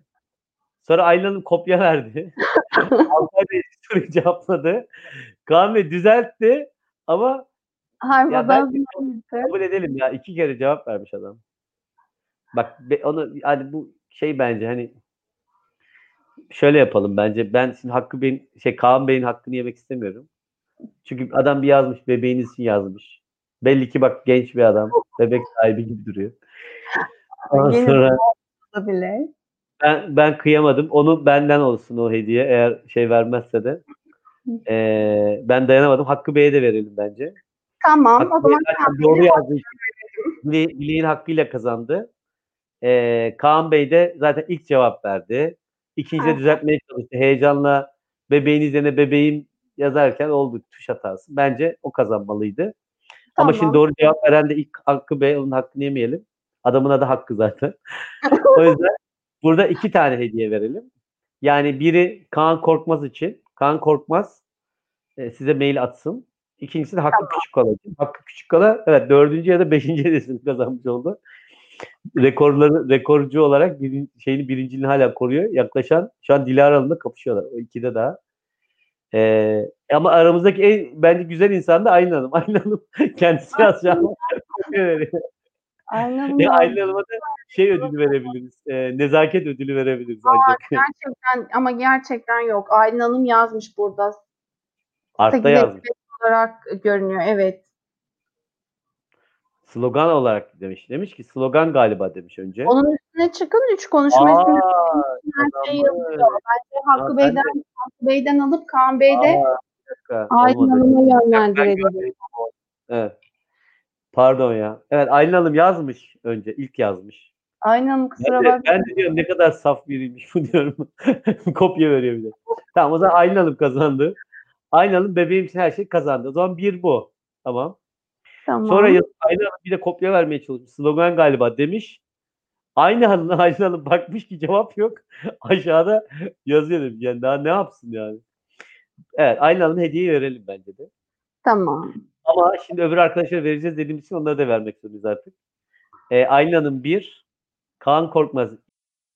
Sonra Aylin Hanım kopya verdi. Altay Bey soruyu cevapladı. Kaan Bey düzeltti ama Harmadan ben- kabul edelim ya. iki kere cevap vermiş adam. Bak be- onu hani bu şey bence hani şöyle yapalım bence. Ben şimdi Hakkı Bey'in şey Kaan Bey'in hakkını yemek istemiyorum. Çünkü adam bir yazmış bebeğiniz için yazmış. Belli ki bak genç bir adam. Bebek sahibi gibi duruyor. Ondan sonra bile. ben, ben kıyamadım. Onu benden olsun o hediye eğer şey vermezse de. Ee, ben dayanamadım. Hakkı Bey'e de verelim bence. Tamam, Hakkı o zaman Bey doğru bile- bileğin hakkıyla kazandı. Ee, Kaan Bey de zaten ilk cevap verdi. İkinci de Aha. düzeltmeye çalıştı. Heyecanla bebeğin üzerine bebeğim yazarken oldu tuş hatası. Bence o kazanmalıydı. Ama şimdi Tamam. doğru cevap veren de ilk Hakkı Bey. Onun hakkını yemeyelim. Adamın adı Hakkı zaten. o yüzden burada iki tane hediye verelim. Yani biri Kaan Korkmaz için. Kaan Korkmaz e, size mail atsın. İkincisi de Hakkı Küçükkala için. Hakkı Küçükkala evet dördüncü ya da beşinci hediyesini kazanmış oldu. Rekorları rekorcu olarak birin, şeyini birinciliğini hala koruyor. Yaklaşan şu an Dilara Hanım'la kapışıyorlar. O ikide daha. Ee, ama aramızdaki en bence güzel insan da Aylin Hanım. Aylin Hanım kendisi. Aynen Ya öyle. Aylin Hanım'a da şey ödülü verebiliriz. e, nezaket ödülü verebiliriz ancak. Gerçekten ama gerçekten yok. Aylin Hanım yazmış burada. Sekiz yazmış. olarak görünüyor. Evet. Slogan olarak demiş. Demiş ki slogan galiba demiş önce. Onun üstüne çıkın üç konuşma Aa, üstüne her şey kazanmış. yazıyor. Bence Hakkı Aa, Bey'den, Hakkı Bey'den alıp Kaan Bey'de Aylin. Hanım'a yönlendirelim. Evet. Pardon ya. Evet Aylin Hanım yazmış önce. ilk yazmış. Aylin Hanım kusura de, bakmayın. ben de diyorum ne kadar saf biriymiş bu diyorum. Kopya veriyor bir de. Tamam o zaman Aylin Hanım kazandı. Aylin Hanım bebeğim için her şey kazandı. O zaman bir bu. Tamam. Tamam. Sonra Aylin Hanım bir de kopya vermeye çalışmış. Slogan galiba demiş. Aynı hanım Aylin Hanım bakmış ki cevap yok. Aşağıda yazıyor demiş. Yani daha ne yapsın yani. Evet Aylin Hanım hediyeyi verelim bence de. Tamam. Ama şimdi öbür arkadaşlara vereceğiz dediğimiz için onlara da vermek zorundayız artık. Ee, Aylin Hanım bir, Kaan Korkmaz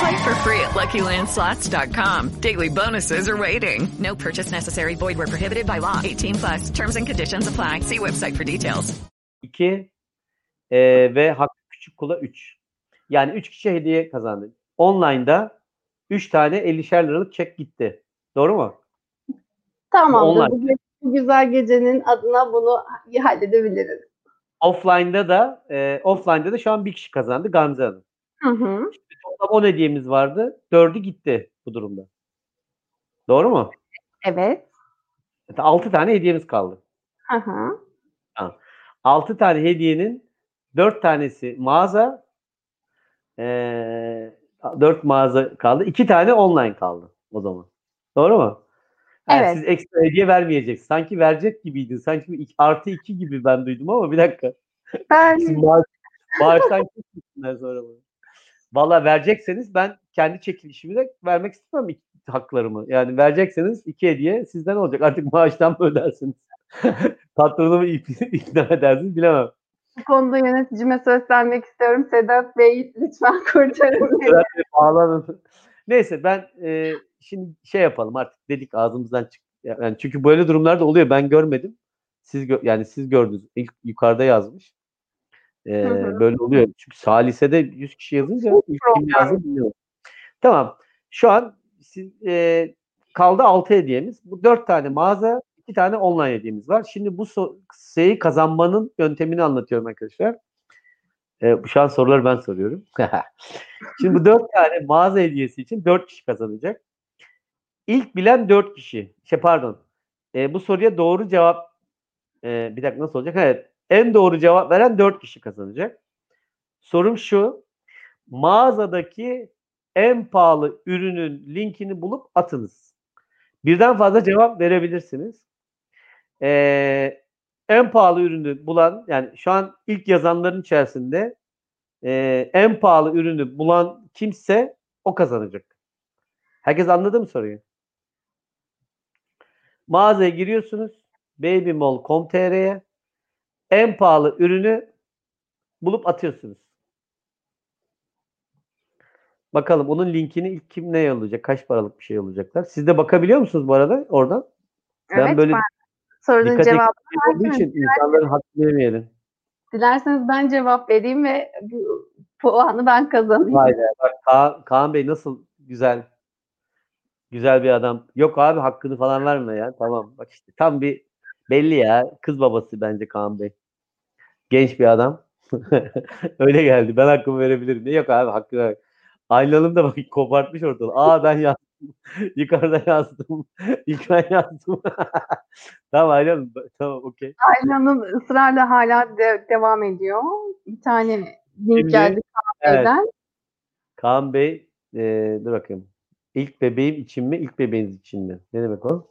Play for free at LuckyLandSlots.com. Daily bonuses are waiting. No purchase necessary. Void where prohibited by law. 18 plus. Terms and conditions apply. See website for details. 2 e, ve Hakkı Küçük Kula 3. Yani 3 kişi hediye kazandı. Online'da 3 tane 50'şer liralık çek gitti. Doğru mu? Tamamdır. Online. Bu güzel gecenin adına bunu halledebiliriz. Offline'da da e, offline'da da şu an bir kişi kazandı Gamze Hanım. Hı hı. 10 hediyemiz vardı. 4'ü gitti bu durumda. Doğru mu? Evet. 6 tane hediyemiz kaldı. Hı hı. 6 tane hediyenin 4 tanesi mağaza eee 4 mağaza kaldı. 2 tane online kaldı o zaman. Doğru mu? Yani Evet. Siz ekstra hediye vermeyeceksiniz. Sanki verecek gibiydin. Sanki iki- artı 2 gibi ben duydum ama bir dakika. Ben maaş, maaştan kesmişsinler sonra bunu. Valla verecekseniz ben kendi çekilişimi de vermek istemem haklarımı. Yani verecekseniz iki hediye sizden olacak. Artık maaştan mı ödersiniz? Patronumu ikna edersiniz bilemem. bu konuda yöneticime seslenmek istiyorum. Sedat Bey lütfen kurtarın beni. Neyse ben e, şimdi şey yapalım artık dedik ağzımızdan çık. Yani çünkü böyle durumlarda oluyor. Ben görmedim. Siz gö- yani siz gördünüz. İlk yukarıda yazmış. E, Hı hı. böyle oluyor. Çünkü Salise'de 100 kişi yazınca ilk kim yazdı bilmiyorum. Tamam. Şu an siz, e, kaldı 6 hediyemiz. Bu 4 tane mağaza, 2 tane online hediyemiz var. Şimdi bu so- şeyi kazanmanın yöntemini anlatıyorum arkadaşlar. E, şu an soruları ben soruyorum. Şimdi bu 4 tane mağaza hediyesi için 4 kişi kazanacak. İlk bilen 4 kişi. Şey pardon. E, bu soruya doğru cevap e, bir dakika nasıl olacak? Evet. En doğru cevap veren 4 kişi kazanacak. Sorum şu. Mağazadaki en pahalı ürünün linkini bulup atınız. Birden fazla cevap verebilirsiniz. Ee, en pahalı ürünü bulan yani şu an ilk yazanların içerisinde e, en pahalı ürünü bulan kimse o kazanacak. Herkes anladı mı soruyu? Mağazaya giriyorsunuz. babymall.com.tr'ye en pahalı ürünü bulup atıyorsunuz. Bakalım onun linkini ilk kim ne yollayacak? Kaç paralık bir şey yollayacaklar? Siz de bakabiliyor musunuz bu arada oradan? Ben Evet, böyle ben sorunun cevabını eksikliği olduğu için verdim. insanların hakkını yemeyelim. Dilerseniz ben cevap vereyim ve bu puanı ben kazanayım. Vay be. Bak Kaan, Kaan Bey nasıl güzel güzel bir adam. Yok abi hakkını falan verme ya. Tamam. Bak işte tam bir belli ya. Kız babası bence Kaan Bey. Genç bir adam. Öyle geldi. Ben hakkımı verebilirim. diye. Yok abi hakkını ver. Aynı Hanım da bak kopartmış ortalığı. Aa ben yazdım. Yukarıda yazdım. İlk ben yazdım. tamam Aynı Hanım. Tamam okey. Ayla Hanım ısrarla hala de- devam ediyor. Bir tane link geldi Evet. Kahve'den. Kaan Bey, eee dur bakayım. İlk bebeğim için mi, ilk bebeğiniz için mi? Ne demek o?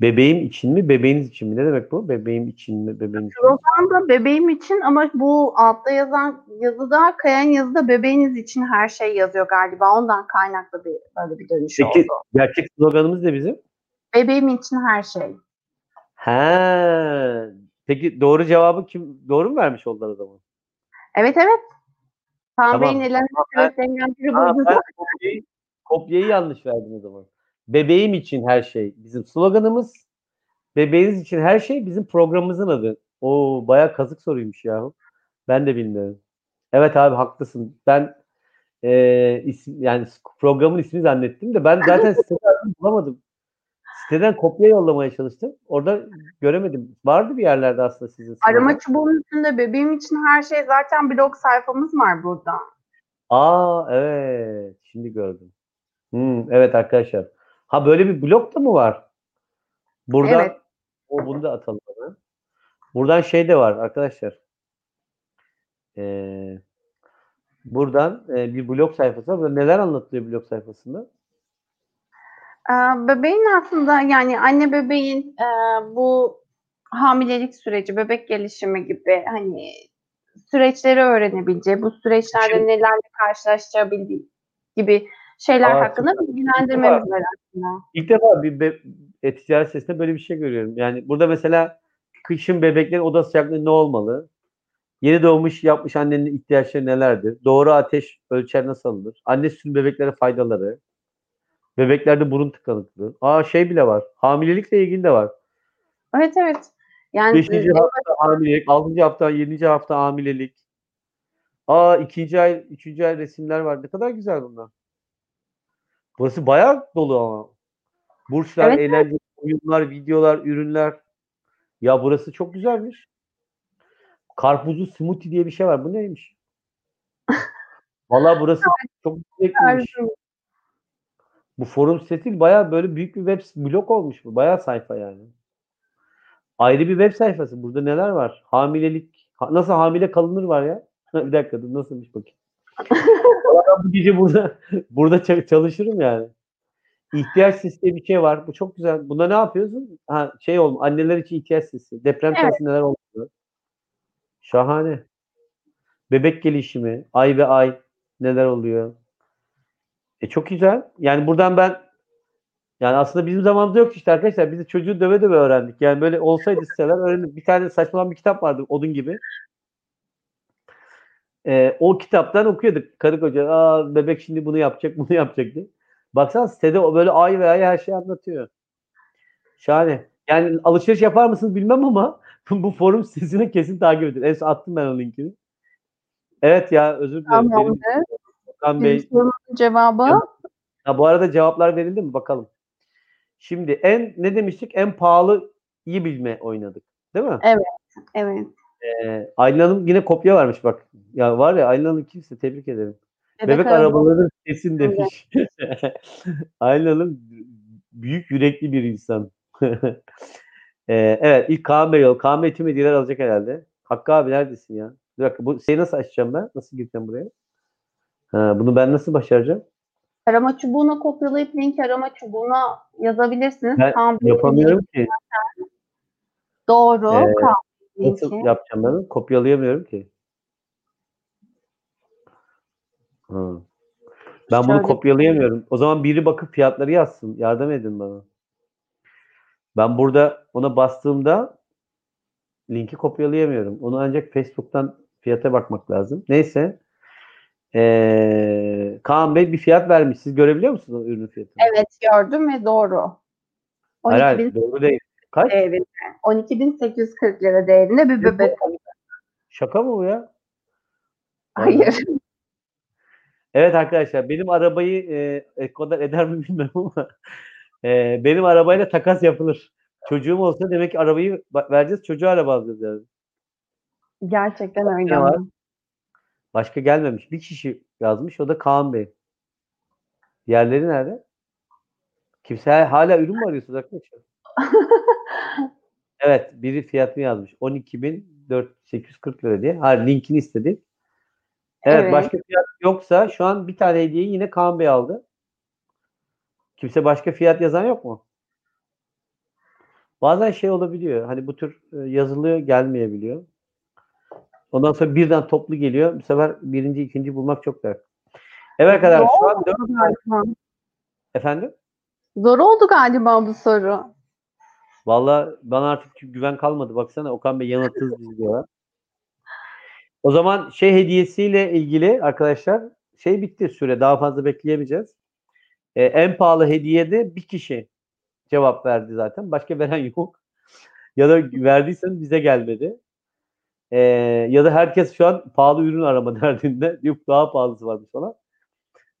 Bebeğim için mi, bebeğiniz için mi? Ne demek bu? Bebeğim için mi, bebeğim için mi? Da bebeğim için ama bu altta yazan yazıda, kayan yazıda bebeğiniz için her şey yazıyor galiba. Ondan kaynaklı bir böyle bir dönüş Peki oldu. gerçek sloganımız ne bizim? Bebeğim için her şey. Ha. Peki doğru cevabı kim doğru mu vermiş oldular o zaman? Evet evet. Kaan Tamam. Bey'in ellerine Ama ben- dengeli Ha, ben kopyayı, kopyayı yanlış verdim o zaman. Bebeğim için her şey bizim sloganımız. Bebeğiniz için her şey bizim programımızın adı. Oo bayağı kazık soruymuş ya. Ben de bilmiyorum. Evet abi haklısın. Ben eee isim, yani programın ismini zannettim de ben zaten siteden bulamadım. Siteden kopya yollamaya çalıştım. Orada göremedim. Vardı bir yerlerde aslında sizin. Arama çubuğunun üstünde bebeğim için her şey zaten blog sayfamız var burada. Aa evet. Şimdi gördüm. Hmm, evet arkadaşlar. Ha böyle bir blok da mı var? Burada Evet. o bunu da atalım. hemen. Buradan şey de var arkadaşlar. Ee, buradan e, bir blog sayfası var. Burada neler anlatılıyor blog sayfasında? Bebeğin aslında yani anne bebeğin e, bu hamilelik süreci, bebek gelişimi gibi hani süreçleri öğrenebileceği, bu süreçlerde nelerle karşılaşacağı gibi şeyler Aa, hakkında bilgilendirmemiz var aslında. İlk defa bir be- e, ticaret sitesinde böyle bir şey görüyorum. Yani burada mesela kışın bebeklerin oda sıcaklığı ne olmalı? Yeni doğmuş yapmış annenin ihtiyaçları nelerdir? Doğru ateş ölçer nasıl alınır? Anne sütün bebeklere faydaları. Bebeklerde burun tıkanıklığı. Aa şey bile var. Hamilelikle ilgili de var. Evet evet. Yani Beşinci hafta hamilelik, altıncı hafta, yedinci hafta hamilelik. Aa ikinci ay, üçüncü ay resimler var. Ne kadar güzel bunlar. Burası bayağı dolu ama. Burslar, Evet, eğlence, oyunlar, videolar, ürünler. Ya burası çok güzelmiş. Karpuzlu smoothie diye bir şey var. Bu neymiş? Vallahi burası çok tarzı- Bu forum sitesi bayağı böyle büyük bir web blog olmuş bu. Bayağı sayfa yani. Ayrı bir web sayfası. Burada neler var? Hamilelik. ha- Nasıl hamile kalınır var ya? bir dakika dur nasılmış bakayım. Ben bu gece burada burada ça- çalışırım yani. İhtiyaç listesi bir şey var. Bu çok güzel. Bunda ne yapıyorsun? Ha şey olma. Anneler için ihtiyaç listesi. Deprem Evet. neler oldu? Şahane. Bebek gelişimi, ay ve ay neler oluyor? E çok güzel. Yani buradan ben yani aslında bizim zamanımızda yoktu işte arkadaşlar. Biz de çocuğu döve döve öğrendik. Yani böyle olsaydı siteler öğrendik. Bir tane saçmalan bir kitap vardı odun gibi. Ee, o kitaptan okuyorduk. Karı koca Aa, bebek şimdi bunu yapacak bunu yapacak diye. Baksana sitede böyle ay ve ay her şeyi anlatıyor. Şahane. Yani alışveriş yapar mısınız bilmem ama bu forum sitesini kesin takip edin. En son attım ben o linkini. Evet ya özür dilerim. Benim Tamamdır. Okan Bey cevabı Ha, bu arada cevaplar verildi mi? Bakalım. Şimdi en ne demiştik? En pahalı iyi bilme oynadık. Değil mi? evet. Evet. Ee, Aylin Hanım yine kopya vermiş bak. Ya var ya Aylin Hanım kimse tebrik ederim. Bebek Bebek, araba- arabaları kesin demiş. Aylin Hanım büyük yürekli bir insan. Ee, evet ilk Kaan Bey yol. Kaan Bey tüm hediyeler alacak herhalde. Hakkı abi neredesin ya? Bir dakika bu şeyi nasıl açacağım ben? Nasıl gireceğim buraya? Ha, bunu ben nasıl başaracağım? Arama çubuğuna kopyalayıp linki arama çubuğuna yazabilirsiniz. Ben Kaan yapamıyorum ki. Doğru. Ee, Kaan Nasıl linki. yapacağım ben? Kopyalayamıyorum ki. Ha. Ben bunu Şöyle- kopyalayamıyorum. O zaman biri bakıp fiyatları yazsın. Yardım edin bana. Ben burada ona bastığımda linki kopyalayamıyorum. Onu ancak Facebook'tan fiyata bakmak lazım. Neyse. Ee, Kaan Bey bir fiyat vermiş. Siz görebiliyor musunuz o ürünün fiyatını? Evet gördüm ve doğru. Hayır, 12.000 hayır, doğru değil. Kaç? değerinde. 12.840 lira değerinde bir bebek. Şaka mı bu ya? Hayır. Evet arkadaşlar benim arabayı e, e, kadar eder mi bilmem ama e, benim arabayla takas yapılır. Çocuğum olsa demek ki arabayı ba- vereceğiz çocuğa araba alacağız yani. Gerçekten öyle. Var? Başka gelmemiş. Bir kişi yazmış o da Kaan Bey. Diğerleri nerede? Kimse hala ürün mü arıyorsunuz arkadaşlar? Evet biri fiyatını yazmış. 12.840 lira diye. Ha linkini istedi. Evet, Evet. başka fiyat yoksa şu an bir tane hediyeyi yine Kaan Bey aldı. Kimse başka fiyat yazan yok mu? Bazen şey olabiliyor. Hani bu tür e, yazılıyor gelmeyebiliyor. Ondan sonra birden toplu geliyor. Bu sefer birinci, ikinci bulmak çok dert. Evet arkadaşlar şu an dört- efendim. Zor oldu galiba bu soru. Vallahi bana artık güven kalmadı. Baksana Okan Bey yanılttınız bizi diyorlar. O zaman şey hediyesiyle ilgili arkadaşlar şey bitti süre. Daha fazla bekleyemeyeceğiz. Ee, en pahalı hediyede bir kişi cevap verdi zaten. Başka veren yok. ya da verdiysen bize gelmedi. Ee, ya da herkes şu an pahalı ürün arama derdinde. Yok daha pahalısı varmış falan.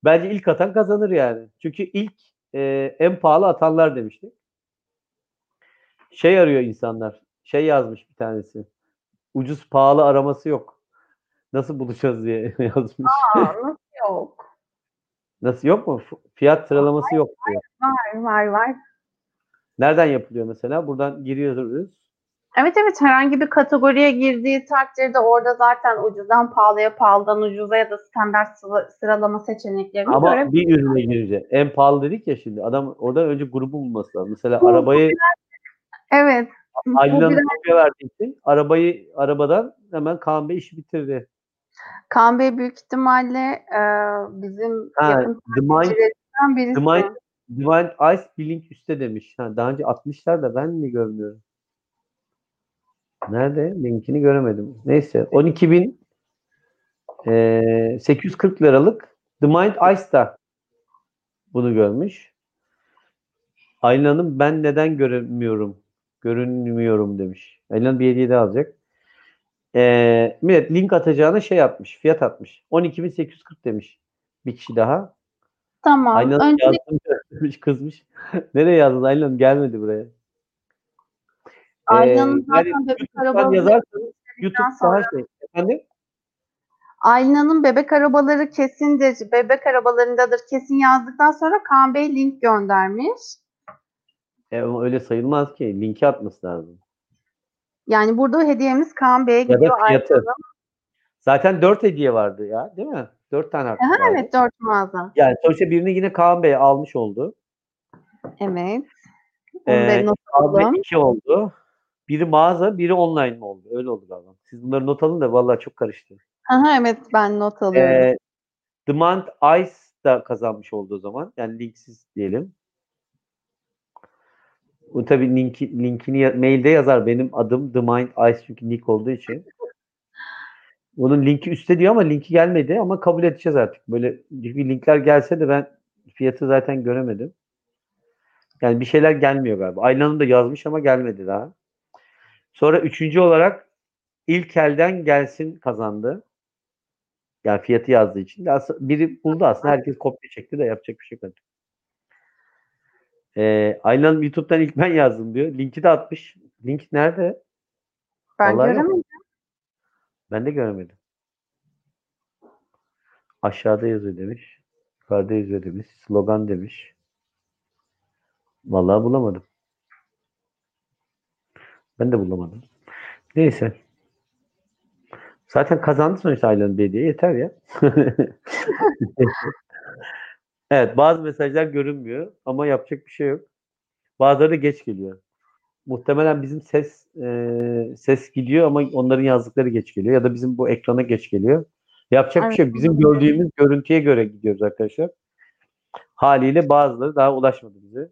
Bence ilk atan kazanır yani. Çünkü ilk e, en pahalı atanlar demiştik. Şey arıyor insanlar. Şey yazmış bir tanesi. Ucuz pahalı araması yok. Nasıl buluşacağız diye yazmış. Aa, nasıl yok? Nasıl yok mu? Fiyat sıralaması yok diyor. Var var var. Nereden yapılıyor mesela? Buradan giriyoruz. Evet evet herhangi bir kategoriye girdiği takdirde orada zaten ucuzdan pahalıya pahalıdan ucuza ya da standart sıra- sıralama seçeneklerini Ama bir ürüne girince en pahalı dedik ya şimdi adam oradan önce grubu bulması lazım. Mesela arabayı Evet. Aylin Hanım kopya verdiği için arabayı arabadan hemen Kaan Bey işi bitirdi. Kaan Bey büyük ihtimalle e, bizim Ha, yakın takipçilerimizden birisi. The Mind, Divine Ice bir link üstte demiş. Ha, daha önce atmışlar da ben mi görmüyorum? Nerede? Linkini göremedim. Neyse. 12.000 eee 840 liralık The Mind Ice da bunu görmüş. Aylin Hanım ben neden göremiyorum? Görünmüyorum demiş. Hanım bir hediye daha alacak. Eee millet link atacağına şey atmış. Fiyat atmış. 12.840 demiş. Bir kişi daha. Tamam. Öncelikle yazdım demiş kızmış. Nereye yazdın Hanım? Gelmedi buraya. Ee, Hanım zaten yani bebek arabaları yazarsanız YouTube daha şey. Efendim? Aylin Hanım bebek arabaları kesindir, bebek arabalarındadır kesin yazdıktan sonra Kaan Bey link göndermiş. E, ama öyle sayılmaz ki. Linki atması lazım. Yani burada hediyemiz Kaan Bey'e Ya da gidiyor. Fiyatı. Hanım. Zaten 4 hediye vardı ya. Değil mi? 4 tane hakkı Aha, vardı. evet dört mağaza. Yani sonuçta birini yine Kaan Bey almış oldu. Evet. Onu Ee, Kaan Bey. 2 oldu. Biri mağaza, biri online mi oldu? Öyle oldu galiba. Siz bunları not alın da vallahi çok karıştı. Aha, evet ben not alıyorum. Ee, Demand Ice da kazanmış oldu o zaman. Yani linksiz diyelim. Bu tabii linki, linkini mailde yazar. Benim adım The Mind Ice çünkü nick olduğu için. Bunun linki üstte diyor ama linki gelmedi ama kabul edeceğiz artık. Böyle çünkü linkler gelse de ben fiyatı zaten göremedim. Yani bir şeyler gelmiyor galiba. Aylin Hanım da yazmış ama gelmedi daha. Sonra üçüncü olarak ilk elden gelsin kazandı. Yani fiyatı yazdığı için. biri buldu aslında. Herkes kopya çekti de yapacak bir şey yok. Artık. Ee, Aylin Hanım YouTube'dan ilk ben yazdım diyor. Linki de atmış. Link nerede? ben vallahi yok. göremedim. Ben de göremedim. Aşağıda yazıyor demiş. Yukarıda yazıyor demiş. Slogan demiş. Vallahi bulamadım. Ben de bulamadım. Neyse. Zaten kazandı sonuçta Aylan Bey diye. Yeter ya. evet bazı mesajlar görünmüyor ama yapacak bir şey yok. Bazıları da geç geliyor. Muhtemelen bizim ses e, ses gidiyor ama onların yazdıkları geç geliyor ya da bizim bu ekrana geç geliyor. Yapacak bir şey yok. Bizim gördüğümüz görüntüye göre gidiyoruz arkadaşlar. Haliyle bazıları daha ulaşmadı bize.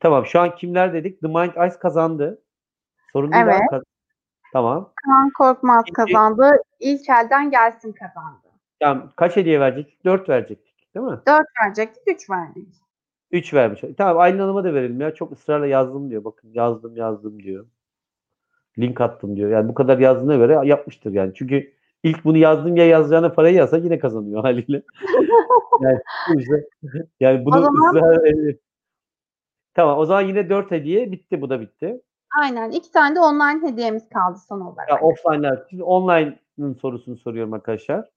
Tamam şu an kimler dedik? The Mind Ice kazandı. Sorun değil Evet. abi, kaz- Tamam. Kaan Korkmaz kazandı. İlk elden gelsin kazandı. Tamam. Kaç hediye verecektik? 4 verecektik. Değil mi? Dört verecektik, üç verdik. 3 vermiş. Tamam Aylin Hanım'a da verelim ya. Çok ısrarla yazdım diyor. Bakın yazdım yazdım diyor. Link attım diyor. Yani bu kadar yazdığına göre yapmıştır yani. Çünkü ilk bunu yazdım ya yazacağına parayı yazsa yine kazanıyor haliyle. yani, bu yüzden- yani bunu O zaman- ısrar. Tamam o zaman yine 4 hediye bitti. Bu da bitti. Aynen. iki tane de online hediyemiz kaldı son olarak. Ya offline'lar. Şimdi online'ın sorusunu soruyorum arkadaşlar.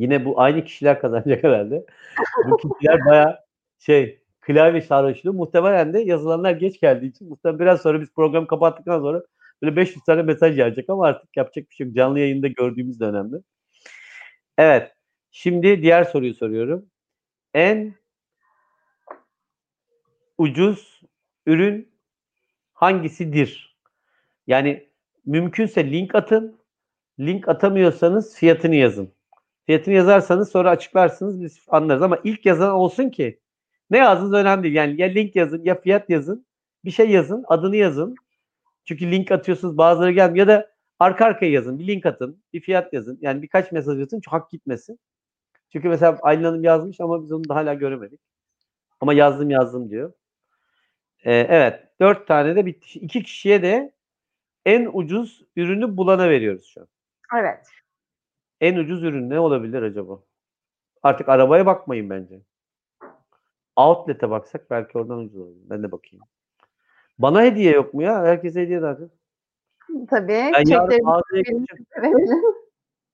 Yine bu aynı kişiler kazanacak herhalde. Bu kişiler baya şey klavye sarhoşluğu. Muhtemelen de yazılanlar geç geldiği için muhtemelen biraz sonra biz programı kapattıktan sonra böyle 500 tane mesaj gelecek ama artık yapacak bir şey yok. Canlı yayında gördüğümüz de önemli. Evet. Şimdi diğer soruyu soruyorum. En ucuz ürün hangisidir? Yani mümkünse link atın. Link atamıyorsanız fiyatını yazın. Fiyatını yazarsanız sonra açıklarsınız biz anlarız ama ilk yazan olsun ki ne yazdınız önemli değil. Yani ya link yazın ya fiyat yazın. Bir şey yazın, adını yazın. Çünkü link atıyorsunuz bazıları gelmiyor ya da arka arkaya yazın. Bir link atın, bir fiyat yazın. Yani birkaç mesaj atın çok hak gitmesin. Çünkü mesela Aylin Hanım yazmış ama biz onu da hala göremedik. Ama yazdım yazdım diyor. Ee, evet. Dört tane de bitti. İki kişiye de en ucuz ürünü bulana veriyoruz şu an. Evet. En ucuz ürün ne olabilir acaba? Artık arabaya bakmayın bence. Outlet'e baksak belki oradan ucuz olabilir. Ben de bakayım. Bana hediye yok mu ya? Herkese hediye dağıtın. Tabii. Ben yarın mağazaya gideceğim.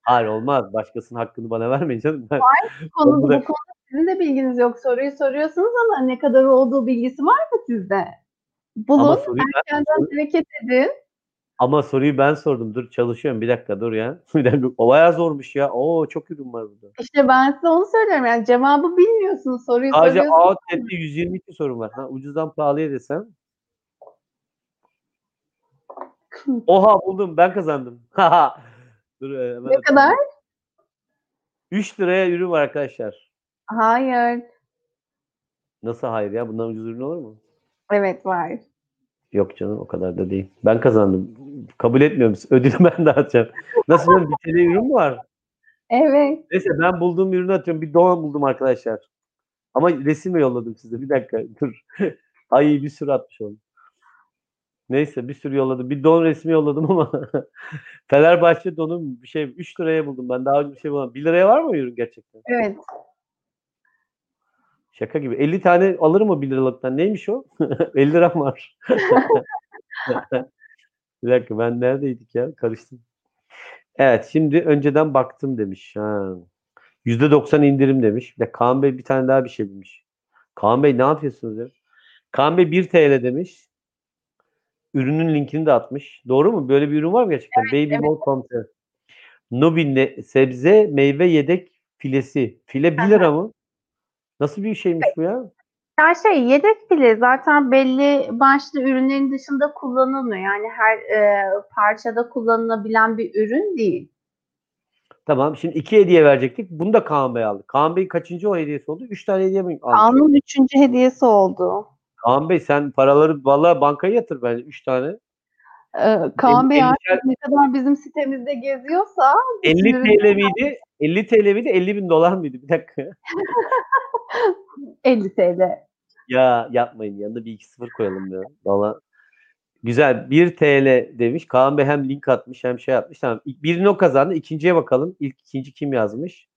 Hayır olmaz. Başkasının hakkını bana vermeyin canım. Bu konu, bu konuda sizin de bilginiz yok. Soruyu soruyorsunuz ama ne kadar olduğu bilgisi var mı sizde? Bulun, erkenden hareket edin. Ama soruyu ben sordum. Dur çalışıyorum. Bir dakika dur ya. Bir dakika. O bayağı zormuş ya. Oo çok ürün var burada. İşte ben size onu söylüyorum. Yani cevabı bilmiyorsunuz. Soruyu Sadece testi 122 sorum var. Ha, ucuzdan pahalıya desem. Oha buldum. Ben kazandım. Dur e, hemen Ne kadar? 3 liraya ürün var arkadaşlar. Hayır. Nasıl hayır ya? Bundan ucuz ürün olur mu? Evet var. Yok canım o kadar da değil. Ben kazandım. Kabul etmiyorum. Ödülü ben dağıtacağım. Nasıl? Bir TL ürün var? Evet. Neyse ben bulduğum ürünü atıyorum. Bir don buldum arkadaşlar. Ama resimle yolladım size. Bir dakika dur. Ay bir sürü atmış oldum. Neyse bir sürü yolladım. Bir don resmi yolladım ama Fenerbahçe donu bir şey 3 liraya buldum. Ben daha önce bir şey bulamadım. 1 liraya var mı ürün gerçekten? Evet. Şaka gibi. 50 tane alır mı 1 liralıktan? Neymiş o? 50 liram var. bir dakika ben neredeydik ya? Karıştım. Evet şimdi önceden baktım demiş. Ha. %90 indirim demiş. De Kaan Bey bir tane daha bir şey bilmiş. Kaan Bey ne yapıyorsunuz ya? Kaan Bey 1 TL demiş. Ürünün linkini de atmış. Doğru mu? Böyle bir ürün var mı gerçekten? Baby evet. Mall Komiser. Nubin'le sebze meyve yedek filesi. File 1 lira mı? Nasıl bir şeymiş bu ya? Ya şey yedek bile zaten belli başlı ürünlerin dışında kullanılmıyor. Yani her e, parçada kullanılabilen bir ürün değil. Tamam. Şimdi iki hediye verecektik. Bunu da Kaan Bey aldı. Kaan Bey kaçıncı o hediyesi oldu? Üç tane hediye mi aldı? Kaan'ın üçüncü hediyesi oldu. Kaan Bey sen paraları vallahi bankaya yatır bence. Üç tane. Ee, Kaan Bey artık ne kadar bizim sitemizde geziyorsa 50 bütün TL miydi? 50 TL miydi? 50 bin dolar mıydı? Bir dakika. 50 TL. Ya yapmayın. Yanında bir iki sıfır koyalım ya. Valla. Güzel. 1 TL demiş. Kaan Bey hem link atmış hem şey atmış. Tamam. Birini o kazandı. İkinciye bakalım. İlk ikinci kim yazmış?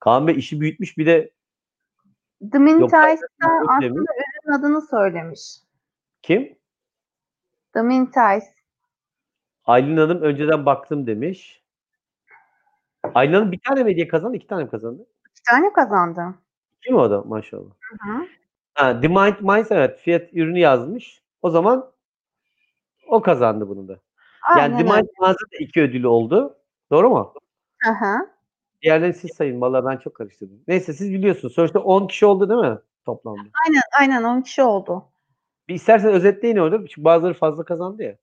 Kaan Bey işi büyütmüş. Bir de The Mintice'da yok aslında ürün adını söylemiş. kim? The Mintice. Aylin Hanım önceden baktım demiş. Aylin Hanım bir tane mi hediye kazandı? iki tane mi kazandı? İki tane kazandı. Kim o da maşallah. Hı hı. Ha, The Mind Minds evet fiyat ürünü yazmış. O zaman o kazandı bunu da. Yani Aynen The öyle. Mind Minds'da da iki ödülü oldu. Doğru mu? Hı hı. Diğerlerini siz sayın. Vallahi ben çok karıştırdım. Neyse siz biliyorsunuz. Sonuçta 10 kişi oldu değil mi toplamda? Aynen aynen 10 kişi oldu. Bir istersen özetleyin orada. Çünkü bazıları fazla kazandı ya.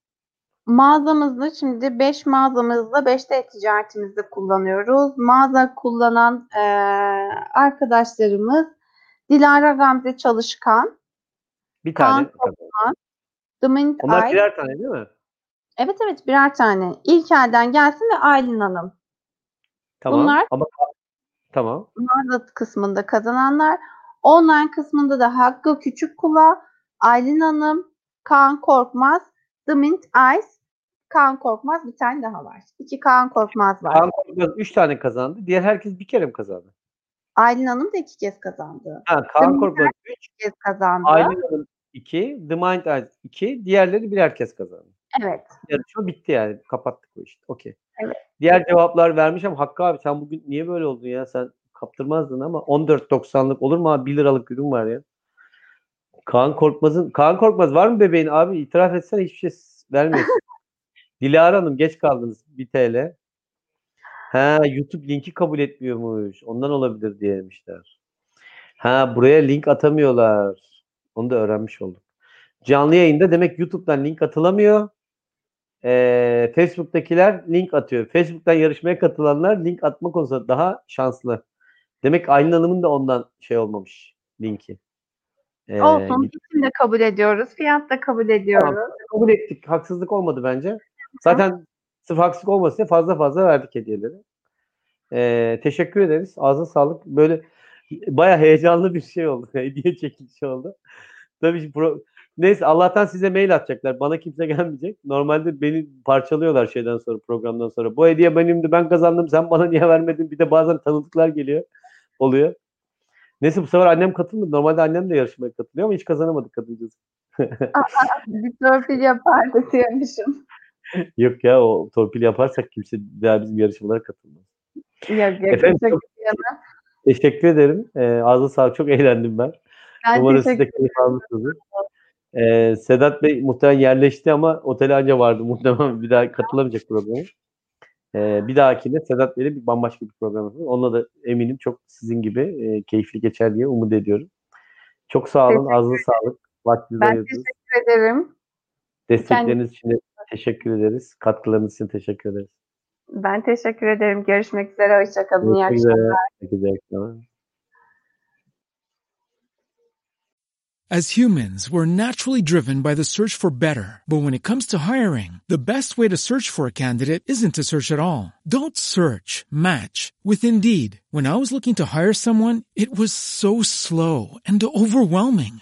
Mağazamızda şimdi 5 mağazamızda 5 de ticaretimizde kullanıyoruz. Mağaza kullanan eee, arkadaşlarımız Dilara Gamze Çalışkan, Bir Kaan tane. The Mint Onlar Ay. birer tane değil mi? Evet evet birer tane. İlk elden gelsin ve Aylin Hanım. Tamam. Bunlar- Ama tamam. Mağaza kısmında kazananlar. Online kısmında da Hakkı Küçükkula, Aylin Hanım, Kaan Korkmaz, The Mint Ice, Kaan Korkmaz bir tane daha var. İki Kaan Korkmaz var. Kaan Korkmaz 3 tane kazandı. Diğer herkes bir kere mi kazandı? Aylin Hanım da iki kez kazandı. Ha, The Kaan Mint Korkmaz iki kez kazandı. Aylin Hanım 2, The Mind Eyes 2, diğerleri birer kez kazandı. Evet. Yarışma bitti yani. Kapattık bu işte. Okey. Evet. Diğer cevaplar vermiş ama Hakkı abi sen bugün niye böyle oldun ya? Sen kaptırmazdın ama 14.90'lık olur mu abi? 1 liralık ürün var ya. Kaan Korkmaz'ın Kaan Korkmaz var mı bebeğin abi? İtiraf etsen hiçbir şey vermiyorsun. Dilara Hanım geç kaldınız 1 TL. Ha YouTube linki kabul etmiyormuş. Ondan olabilir diye demişler. Ha buraya link atamıyorlar. Onu da öğrenmiş olduk. Canlı yayında demek YouTube'dan link atılamıyor. Ee, Facebook'takiler link atıyor. Facebook'tan yarışmaya katılanlar link atma konusunda daha şanslı. Demek Aylin Hanım'ın da ondan şey olmamış linki. Ee, Olsun. İsim de kabul ediyoruz. Fiyat da kabul ediyoruz. kabul ettik. Haksızlık olmadı bence. Zaten sırf haksızlık olmasın fazla fazla verdik hediyeleri. Ee, teşekkür ederiz. Ağzına sağlık. Böyle baya heyecanlı bir şey oldu. Hediye çekilişi oldu. Tabii pro- Neyse Allah'tan size mail atacaklar. Bana kimse gelmeyecek. Normalde beni parçalıyorlar şeyden sonra programdan sonra. Bu hediye benimdi ben kazandım sen bana niye vermedin? Bir de bazen tanıdıklar geliyor. Oluyor. Neyse bu sefer annem katılmadı. Normalde annem de yarışmaya katılıyor ama hiç kazanamadık kadıncağız. Bir torpil yapardı diyormuşum. Yok ya o torpil yaparsak kimse daha bizim yarışmalara katılmaz. Yok yok. Efendim, çok yana. Teşekkür ederim. Ee, ağzına sağlık. Çok eğlendim ben. Ben Umarım siz de keyif almışsınızdır. Ee, Sedat Bey muhtemelen yerleşti ama otele anca vardı. Muhtemelen bir daha katılamayacak programa. Ee, bir dahakine Sedat Bey'le bir bambaşka bir program yapalım. Onunla da eminim çok sizin gibi e, keyifli geçer diye umut ediyorum. Çok sağ olun. Ağzınıza sağlık. Vaktinizi Ben ayırdınız. teşekkür ederim. Destekleriniz için de teşekkür ederiz. Katkılarınız için teşekkür ederiz. Ben teşekkür ederim. Görüşmek üzere. Hoşçakalın. İyi akşamlar. Iyi akşamlar. As humans, we're naturally driven by the search for better. But when it comes to hiring, the best way to search for a candidate isn't to search at all. Don't search, match with Indeed. When I was looking to hire someone, it was so slow and overwhelming.